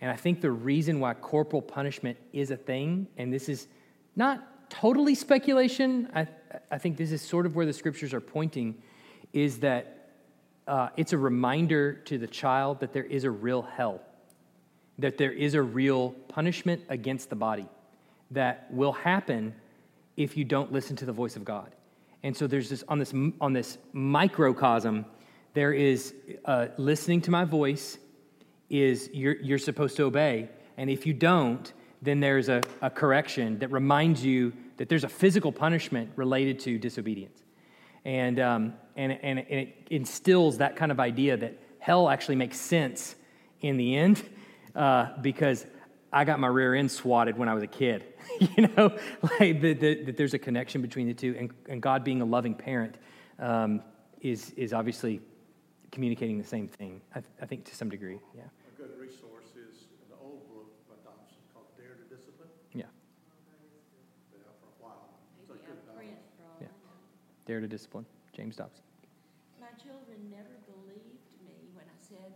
S1: And I think the reason why corporal punishment is a thing, and this is not totally speculation, I, I think this is sort of where the scriptures are pointing, is that uh, it's a reminder to the child that there is a real hell, that there is a real punishment against the body that will happen if you don't listen to the voice of God. And so there's this on this on this microcosm, there is uh, listening to my voice is you're, you're supposed to obey. And if you don't, then there's a, a correction that reminds you that there's a physical punishment related to disobedience. And, um, and, and, it instills that kind of idea that hell actually makes sense in the end uh, because I got my rear end swatted when I was a kid. you know, like that the, the, there's a connection between the two. And, and God being a loving parent um, is, is obviously communicating the same thing, I, th- I think to some degree. Yeah.
S5: A good resource is an old book by Dobson called Dare to Discipline.
S1: Yeah.
S5: Been out for a while. It's a good
S4: out of
S5: Bible.
S4: print for all
S1: Yeah. Dare to discipline. James Dobson.
S4: My children never believed me when I said,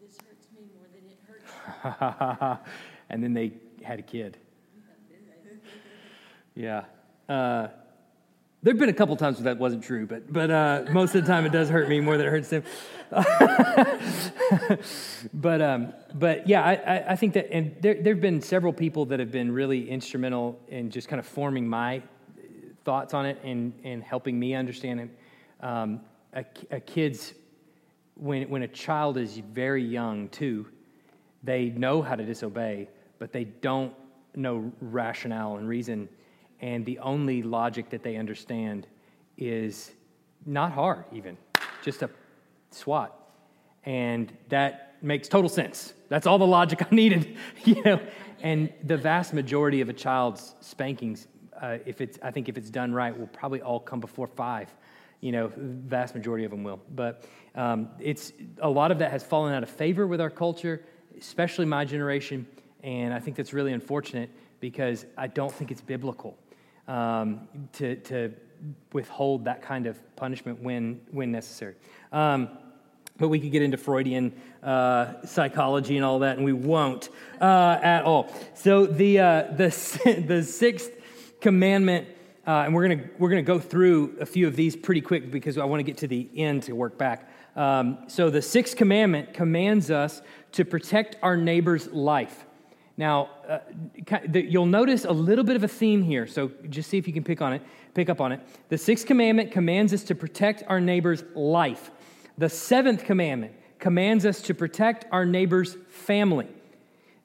S4: this hurts me more than it hurts you.
S1: and then they had a kid. Yeah. Uh, there have been a couple times where that wasn't true, but, but uh, most of the time it does hurt me more than it hurts them. but, um, but yeah, I, I, think that, and there, there have been several people that have been really instrumental in just kind of forming my thoughts on it and, and helping me understand it. Um, a, a kid's, when, when a child is very young too, they know how to disobey, but they don't know rationale and reason. And the only logic that they understand is not hard, even, just a swat. And that makes total sense. That's all the logic I needed, you know. And the vast majority of a child's spankings, uh, if it's, I think if it's done right, will probably all come before five. You know, vast majority of them will. But um, it's a lot of that has fallen out of favor with our culture, especially my generation. And I think that's really unfortunate because I don't think it's biblical um, to, to withhold that kind of punishment when, when necessary. Um, but we could get into Freudian uh, psychology and all that, and we won't uh, at all. So the, uh, the, the sixth commandment, uh, and we're going we're gonna go through a few of these pretty quick because I want to get to the end to work back. Um, so the sixth commandment commands us to protect our neighbor's life. Now, uh, you'll notice a little bit of a theme here, so just see if you can pick on it, pick up on it. The sixth commandment commands us to protect our neighbor's life. The seventh commandment commands us to protect our neighbor's family.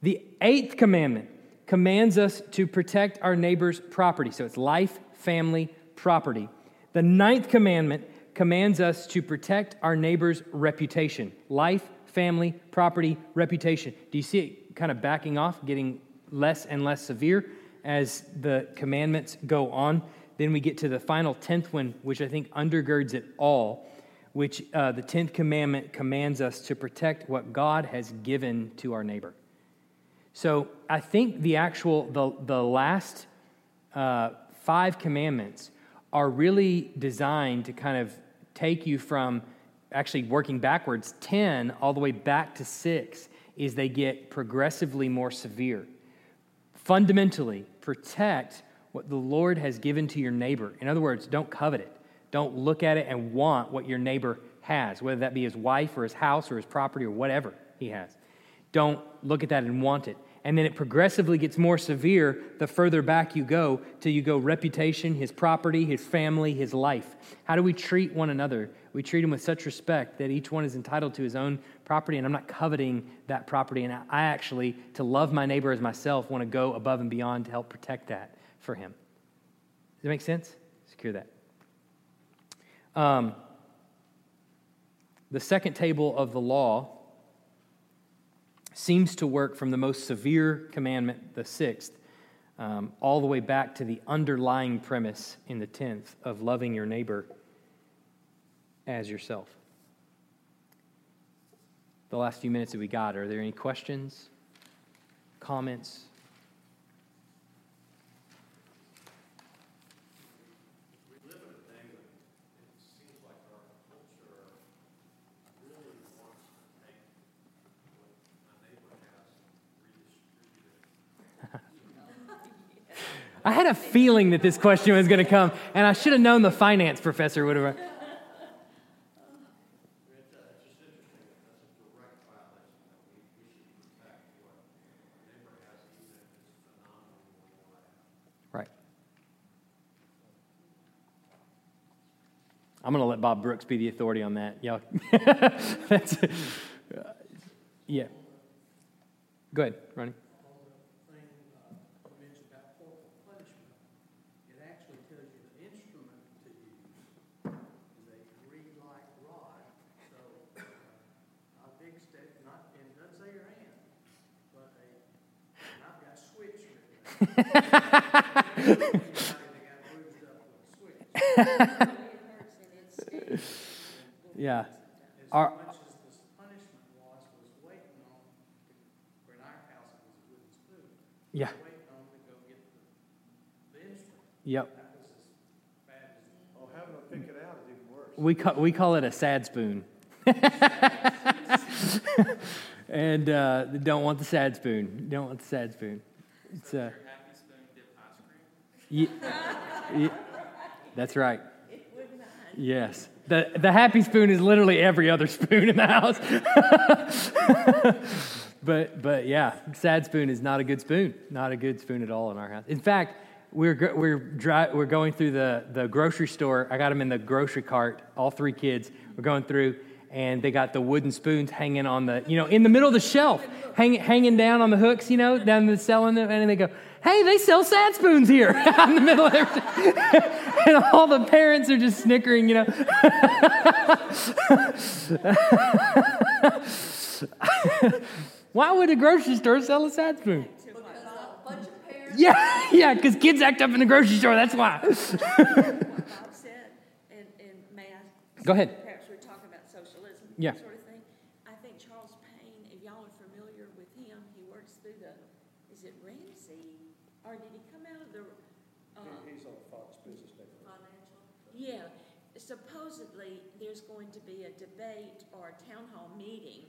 S1: The eighth commandment commands us to protect our neighbor's property. So it's life, family, property. The ninth commandment commands us to protect our neighbor's reputation. Life, family, property, reputation. Do you see it kind of backing off, getting less and less severe as the commandments go on. Then we get to the final tenth one, which I think undergirds it all, which uh, the tenth commandment commands us to protect what God has given to our neighbor. So I think the actual, the, the last uh, five commandments are really designed to kind of take you from actually working backwards 10 all the way back to 6 is they get progressively more severe. Fundamentally, protect what the Lord has given to your neighbor. In other words, don't covet it. Don't look at it and want what your neighbor has, whether that be his wife or his house or his property or whatever he has. Don't look at that and want it. And then it progressively gets more severe the further back you go till you go reputation, his property, his family, his life. How do we treat one another? We treat them with such respect that each one is entitled to his own property, and I'm not coveting that property. And I actually, to love my neighbor as myself, want to go above and beyond to help protect that for him. Does that make sense? Secure that. Um, the second table of the law seems to work from the most severe commandment, the sixth, um, all the way back to the underlying premise in the tenth of loving your neighbor as yourself. The last few minutes that we got, are there any questions, comments? I had a feeling that this question was going to come, and I should have known the finance professor would have. Right. I'm going to let Bob Brooks be the authority on that. Yeah. That's, yeah. Go ahead, Ronnie. yeah. Our, yeah. Yep.
S5: Oh, having to pick it out is even worse.
S1: We call, we call it a sad spoon. and uh, don't want the sad spoon. Don't want the sad spoon. It's uh, Ye- ye- that's right.
S4: It would not.
S1: Yes. The, the happy spoon is literally every other spoon in the house. but, but yeah, sad spoon is not a good spoon. Not a good spoon at all in our house. In fact, we're, we're, dri- we're going through the, the grocery store. I got them in the grocery cart, all three kids. We're going through, and they got the wooden spoons hanging on the, you know, in the middle of the shelf, hang, hanging down on the hooks, you know, down the selling them. And they go, hey, they sell sad spoons here in the middle of everything. and all the parents are just snickering, you know. Why would a grocery store sell a sad spoon?
S4: Because a bunch of parents.
S1: Yeah, yeah, because kids act up in the grocery store, that's why.
S4: What Bob said, and, and may I?
S1: Go ahead.
S4: Perhaps we're talking about socialism.
S1: Yeah.
S4: Sort of thing. I think Charles Payne, if y'all are familiar with him, he works through the, is it Ramsey? Or did he come out of the, uh,
S5: He- He's on Fox Business Network.
S4: financial? Yeah, supposedly, there's going to be a debate or a town hall meeting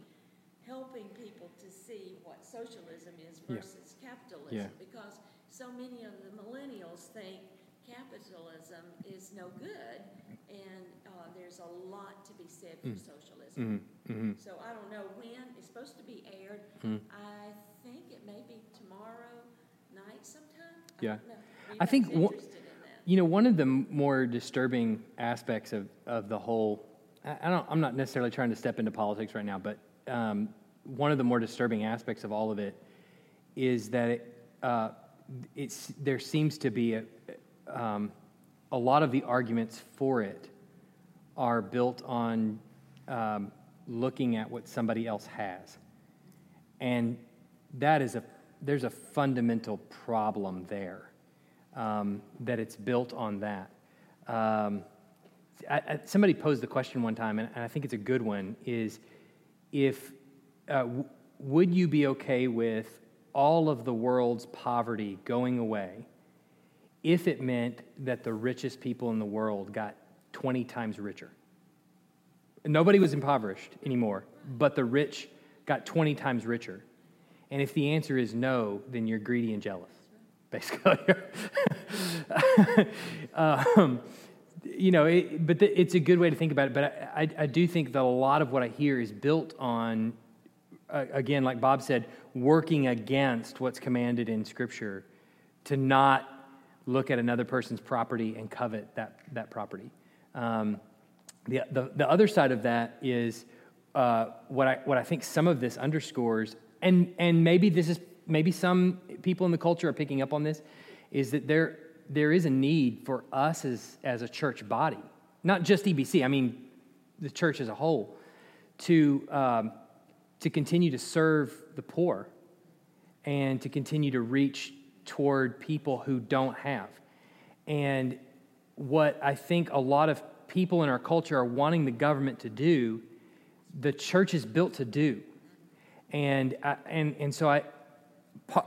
S4: helping people to see what socialism is
S1: Yeah.
S4: versus
S1: Yeah.
S4: capitalism. Because so many of the millennials think capitalism is no good, and, uh, there's a lot to be said for socialism.
S1: Mm-hmm, mm-hmm.
S4: So I don't know when, it's supposed to be aired.
S1: Mhm.
S4: I think it may be tomorrow night sometime. I
S1: Yeah.
S4: don't know.
S1: I think
S4: Anybody's
S1: one-
S4: interested in that.
S1: You know, one of the more disturbing aspects of, of the whole, I I don't, I'm not necessarily trying to step into politics right now, but um, one of the more disturbing aspects of all of it is that it, uh, it's, there seems to be a, um, a lot of the arguments for it are built on um, looking at what somebody else has. And that is a, there's a fundamental problem there um, that it's built on that. Um, I, I, somebody posed the question one time, and, I think it's a good one: is if uh, w- would you be okay with all of the world's poverty going away if it meant that the richest people in the world got 20 times richer? Nobody was impoverished anymore, but the rich got 20 times richer. And if the answer is no, then you're greedy and jealous, basically. um, you know, it, but the, it's a good way to think about it. But I, I, I do think that a lot of what I hear is built on, uh, again, like Bob said, working against what's commanded in Scripture to not look at another person's property and covet that, that property. Um, the, the, the other side of that is uh, what, I, what I think some of this underscores, and, and maybe this is maybe some people in the culture are picking up on this, is that there, there is a need for us as, as a church body, not just EBC, I mean the church as a whole, to, um, to continue to serve the poor and to continue to reach toward people who don't have. And what I think a lot of people in our culture are wanting the government to do, the church is built to do. And, I, and, and so I, pa-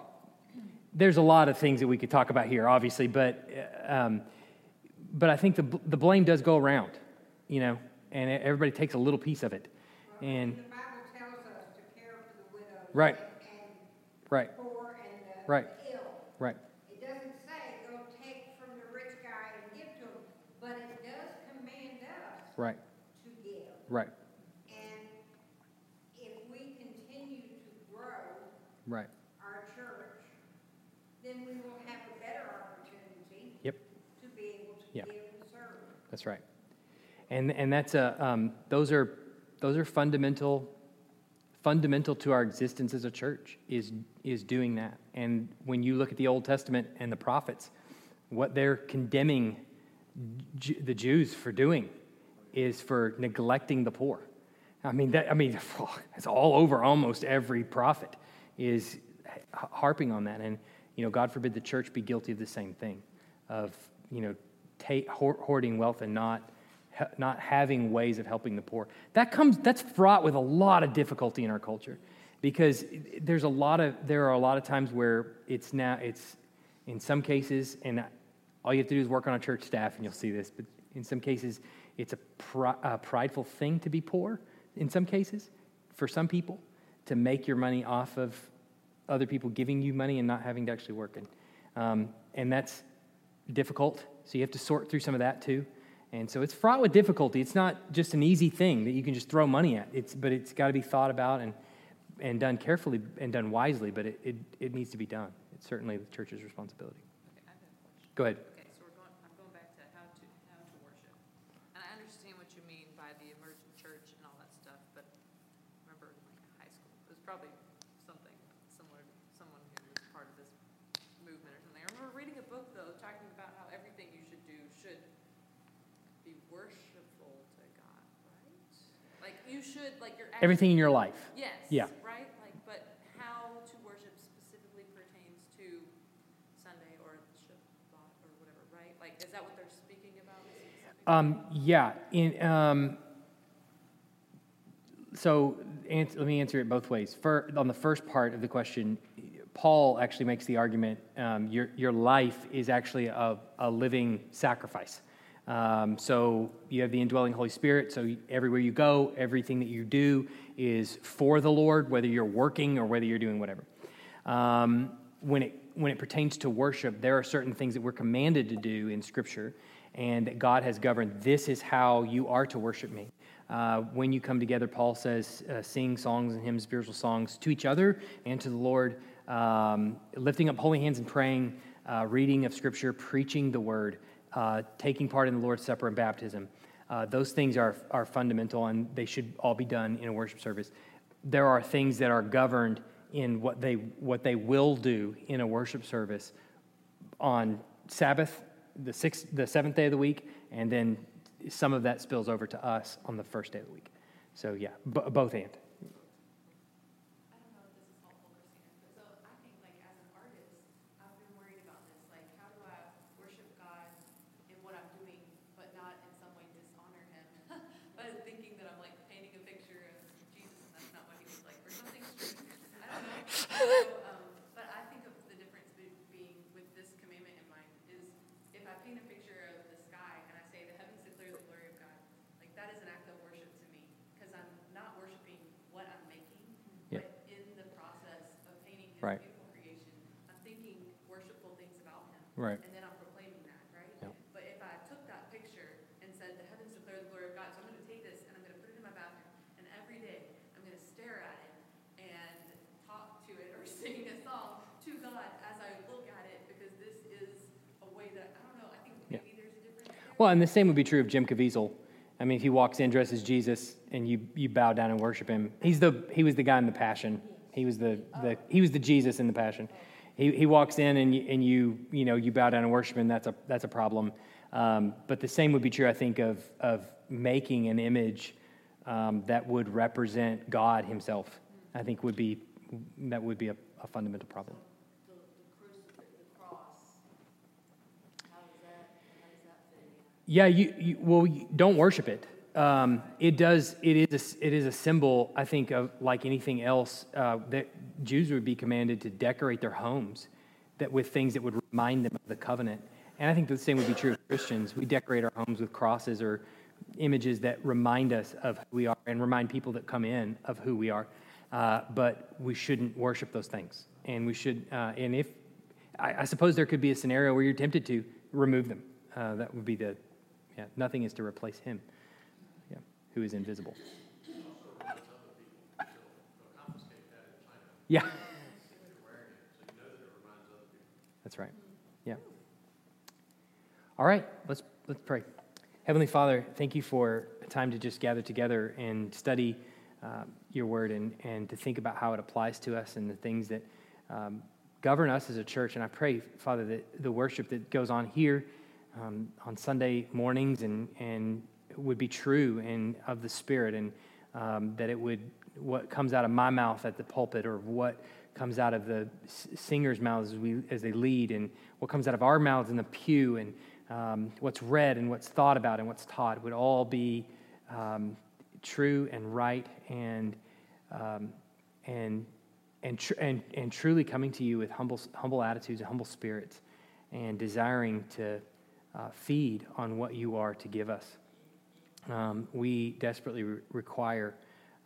S1: there's a lot of things that we could talk about here, obviously, but, uh, um, but I think the, the blame does go around, you know, and everybody takes a little piece of it. And,
S6: The Bible tells us to care for the widow.
S1: Right.
S6: And
S1: right,
S6: the poor and the
S1: Right. right,
S6: It doesn't say go take from the rich guy and give to him, but it does command us
S1: right,
S6: to give.
S1: right,
S6: And if we continue to grow
S1: right.
S6: our church, then we will have a better opportunity
S1: Yep.
S6: to be able to
S1: Yeah.
S6: give and serve.
S1: That's right. And, and that's a, um, those are, those are fundamental, fundamental to our existence as a church is, is doing that. And when you look at the Old Testament and the prophets, what they're condemning Ju- the Jews for doing is for neglecting the poor. I mean, that, I mean, it's all over almost every prophet is harping on that. And, you know, God forbid the church be guilty of the same thing of, you know, hoarding wealth and not, not having ways of helping the poor. That comes, that's fraught with a lot of difficulty in our culture because there's a lot of, there are a lot of times where it's now, it's in some cases, and all you have to do is work on a church staff and you'll see this, but in some cases, it's a, pri- a prideful thing to be poor, in some cases, for some people, to make your money off of other people giving you money and not having to actually work. And, um, and that's, difficult. So you have to sort through some of that too. And so it's fraught with difficulty. It's not just an easy thing that you can just throw money at. It's, but it's got to be thought about and, and done carefully and done wisely, but it, it, it needs to be done. It's certainly the church's responsibility.
S2: Okay, I have a question.
S1: Go ahead.
S2: Okay, so we're going, I'm going back to how to, how to worship. And I understand what you mean by the emergent church and all that stuff, but remember, like, high school, it was probably something similar to someone who was part of this movement or something. I remember reading a book, though, talking about how everything you should do should be worshipful to God, right? Like, you should, like, your
S1: Everything in your life.
S2: Yes.
S1: Yeah.
S2: Right? Like, but how to worship specifically pertains to Sunday or the Shabbat or whatever, right? Like, is that what they're speaking about?
S1: Um, yeah. In, um, so ans- let me answer it both ways. For, on the first part of the question, Paul actually makes the argument um, your, your life is actually a, a living sacrifice. Um, so you have the indwelling Holy Spirit. So everywhere you go, everything that you do is for the Lord, whether you're working or whether you're doing whatever. Um, when it when it pertains to worship, there are certain things that we're commanded to do in Scripture, and that God has governed. This is how you are to worship me. Uh, when you come together, Paul says, uh, sing songs and hymns, spiritual songs to each other and to the Lord, um, lifting up holy hands and praying, uh, reading of Scripture, preaching the word, uh, taking part in the Lord's Supper and baptism. Uh, those things are, are fundamental and they should all be done in a worship service. There are things that are governed in what they, what they will do in a worship service on Sabbath, the, sixth, the seventh day of the week, and then some of that spills over to us on the first day of the week. So, yeah, b- both and.
S7: I don't know if this is helpful, Christina, but so I think like as an artist, I've been worried about this, like how do I worship God in what I'm doing, but not in some way dishonor him? But thinking that I'm like painting a picture of Jesus and that's not what he was like, or something strange. I don't know. So, um, but I think of the difference be- being with this commandment in mind is if I paint a picture of the sky and I say the heavens declare the glory of God, like that is an act of worship to me, because I'm not worshiping what I'm making,
S1: Yeah.
S7: but in the process of painting his
S1: Right.
S7: beautiful creation, I'm thinking worshipful things about him.
S1: Right.
S7: And then I'm proclaiming that, right?
S1: Yeah.
S7: But if I took that picture and said, the heavens declare the glory of God, so I'm gonna take this and I'm gonna put it in my bathroom, and every day I'm gonna stare at it and talk to it or sing a song to God as I look at it, because this is a way that, I don't know, I think
S1: Yeah.
S7: maybe there's a difference there.
S1: Well, and the same would be true of Jim Caviezel. I mean, if he walks in dressed as Jesus and you, you bow down and worship him, he's the, he was the guy in the Passion. He was the, the, he was the Jesus in the Passion. He, he walks in and, you, and you, you, know, you bow down and worship him, that's a, that's a problem. Um, but the same would be true, I think, of, of making an image um, that would represent God himself. I think would be, that would be a, a fundamental problem.
S4: The, the crucifix, the cross, how does that, how does that fit in?
S1: Yeah, you, you well, you don't worship it. Um, it does. It is. A, it is a symbol. I think of like anything else uh, that Jews would be commanded to decorate their homes, that with things that would remind them of the covenant. And I think the same would be true of Christians. We decorate our homes with crosses or images that remind us of who we are and remind people that come in of who we are. Uh, but we shouldn't worship those things. And we should. Uh, and if I, I suppose there could be a scenario where you're tempted to remove them. Uh, that would be the yeah, nothing is to replace him, who is invisible. Yeah. That's right. Yeah. All right, let's let's pray. Heavenly Father, thank you for a time to just gather together and study uh, your word and, and to think about how it applies to us and the things that um, govern us as a church. And I pray, Father, that the worship that goes on here um, on Sunday mornings and, and would be true and of the Spirit, and um, that it would, what comes out of my mouth at the pulpit or what comes out of the singers' mouths as, we, as they lead, and what comes out of our mouths in the pew, and um, what's read and what's thought about and what's taught would all be um, true and right and, um, and, and, tr- and, and truly coming to you with humble, humble attitudes and humble spirits and desiring to uh, feed on what you are to give us. Um, we desperately re- require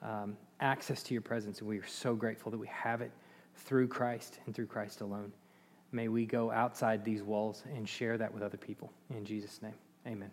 S1: um, access to your presence, and we are so grateful that we have it through Christ and through Christ alone. may we go outside these walls and share that with other people. In Jesus' name, amen.